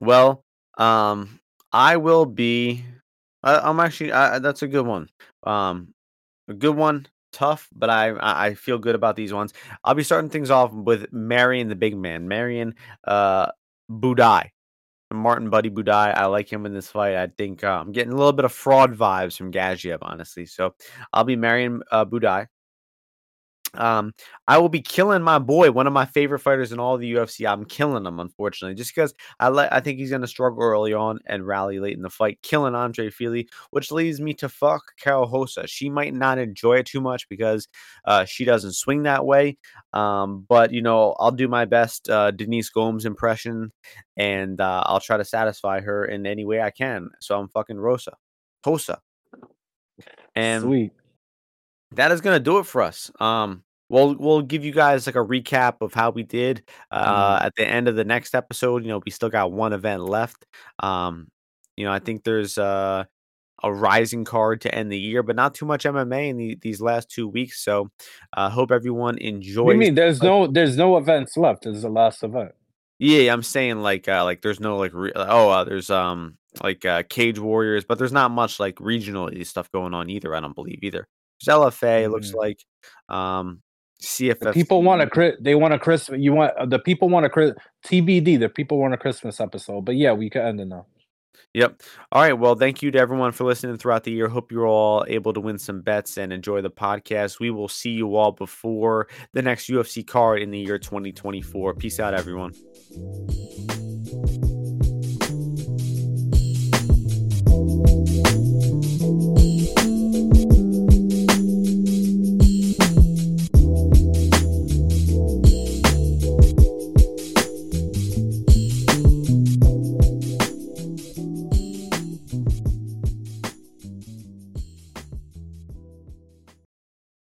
Well, um, I will be. I, am actually. I, that's a good one. Um, a good one tough, but I I feel good about these ones. I'll be starting things off with Marion the big man, Marion uh Buday. Martin Buddy Buday. I like him in this fight. I think uh, I'm getting a little bit of fraud vibes from Gaziev, honestly. So I'll be Marion uh, Buday. Um, I will be killing my boy, one of my favorite fighters in all the UFC. I'm killing him, unfortunately, just because I let I think he's gonna struggle early on and rally late in the fight, killing Andre Fili, which leads me to fuck Karol Rosa. She might not enjoy it too much because uh, she doesn't swing that way. Um, but you know, I'll do my best uh, Denise Gomes impression, and uh, I'll try to satisfy her in any way I can. So I'm fucking Rosa, Rosa, and Sweet. That is gonna do it for us. Um, we'll we'll give you guys like a recap of how we did uh, Mm. at the end of the next episode. You know, we still got one event left. Um, you know, I think there's uh, a rising card to end the year, but not too much MMA in the, these last two weeks. So, uh, hope everyone do you mean? There's fight. no there's no events left. This is the last event. Yeah, I'm saying like uh, like there's no like re- oh uh, there's um like uh, Cage Warriors, but there's not much like regional stuff going on either. I don't believe either. There's LFA. It looks mm-hmm. like um, CFF. Uh, the people want a they want a Christmas. You want the people want a TBD. The people want a Christmas episode. But yeah, we can end it now. Yep. All right. Well, thank you to everyone for listening throughout the year. Hope you're all able to win some bets and enjoy the podcast. We will see you all before the next UFC card in the year 2024. Peace out, everyone. Thank you.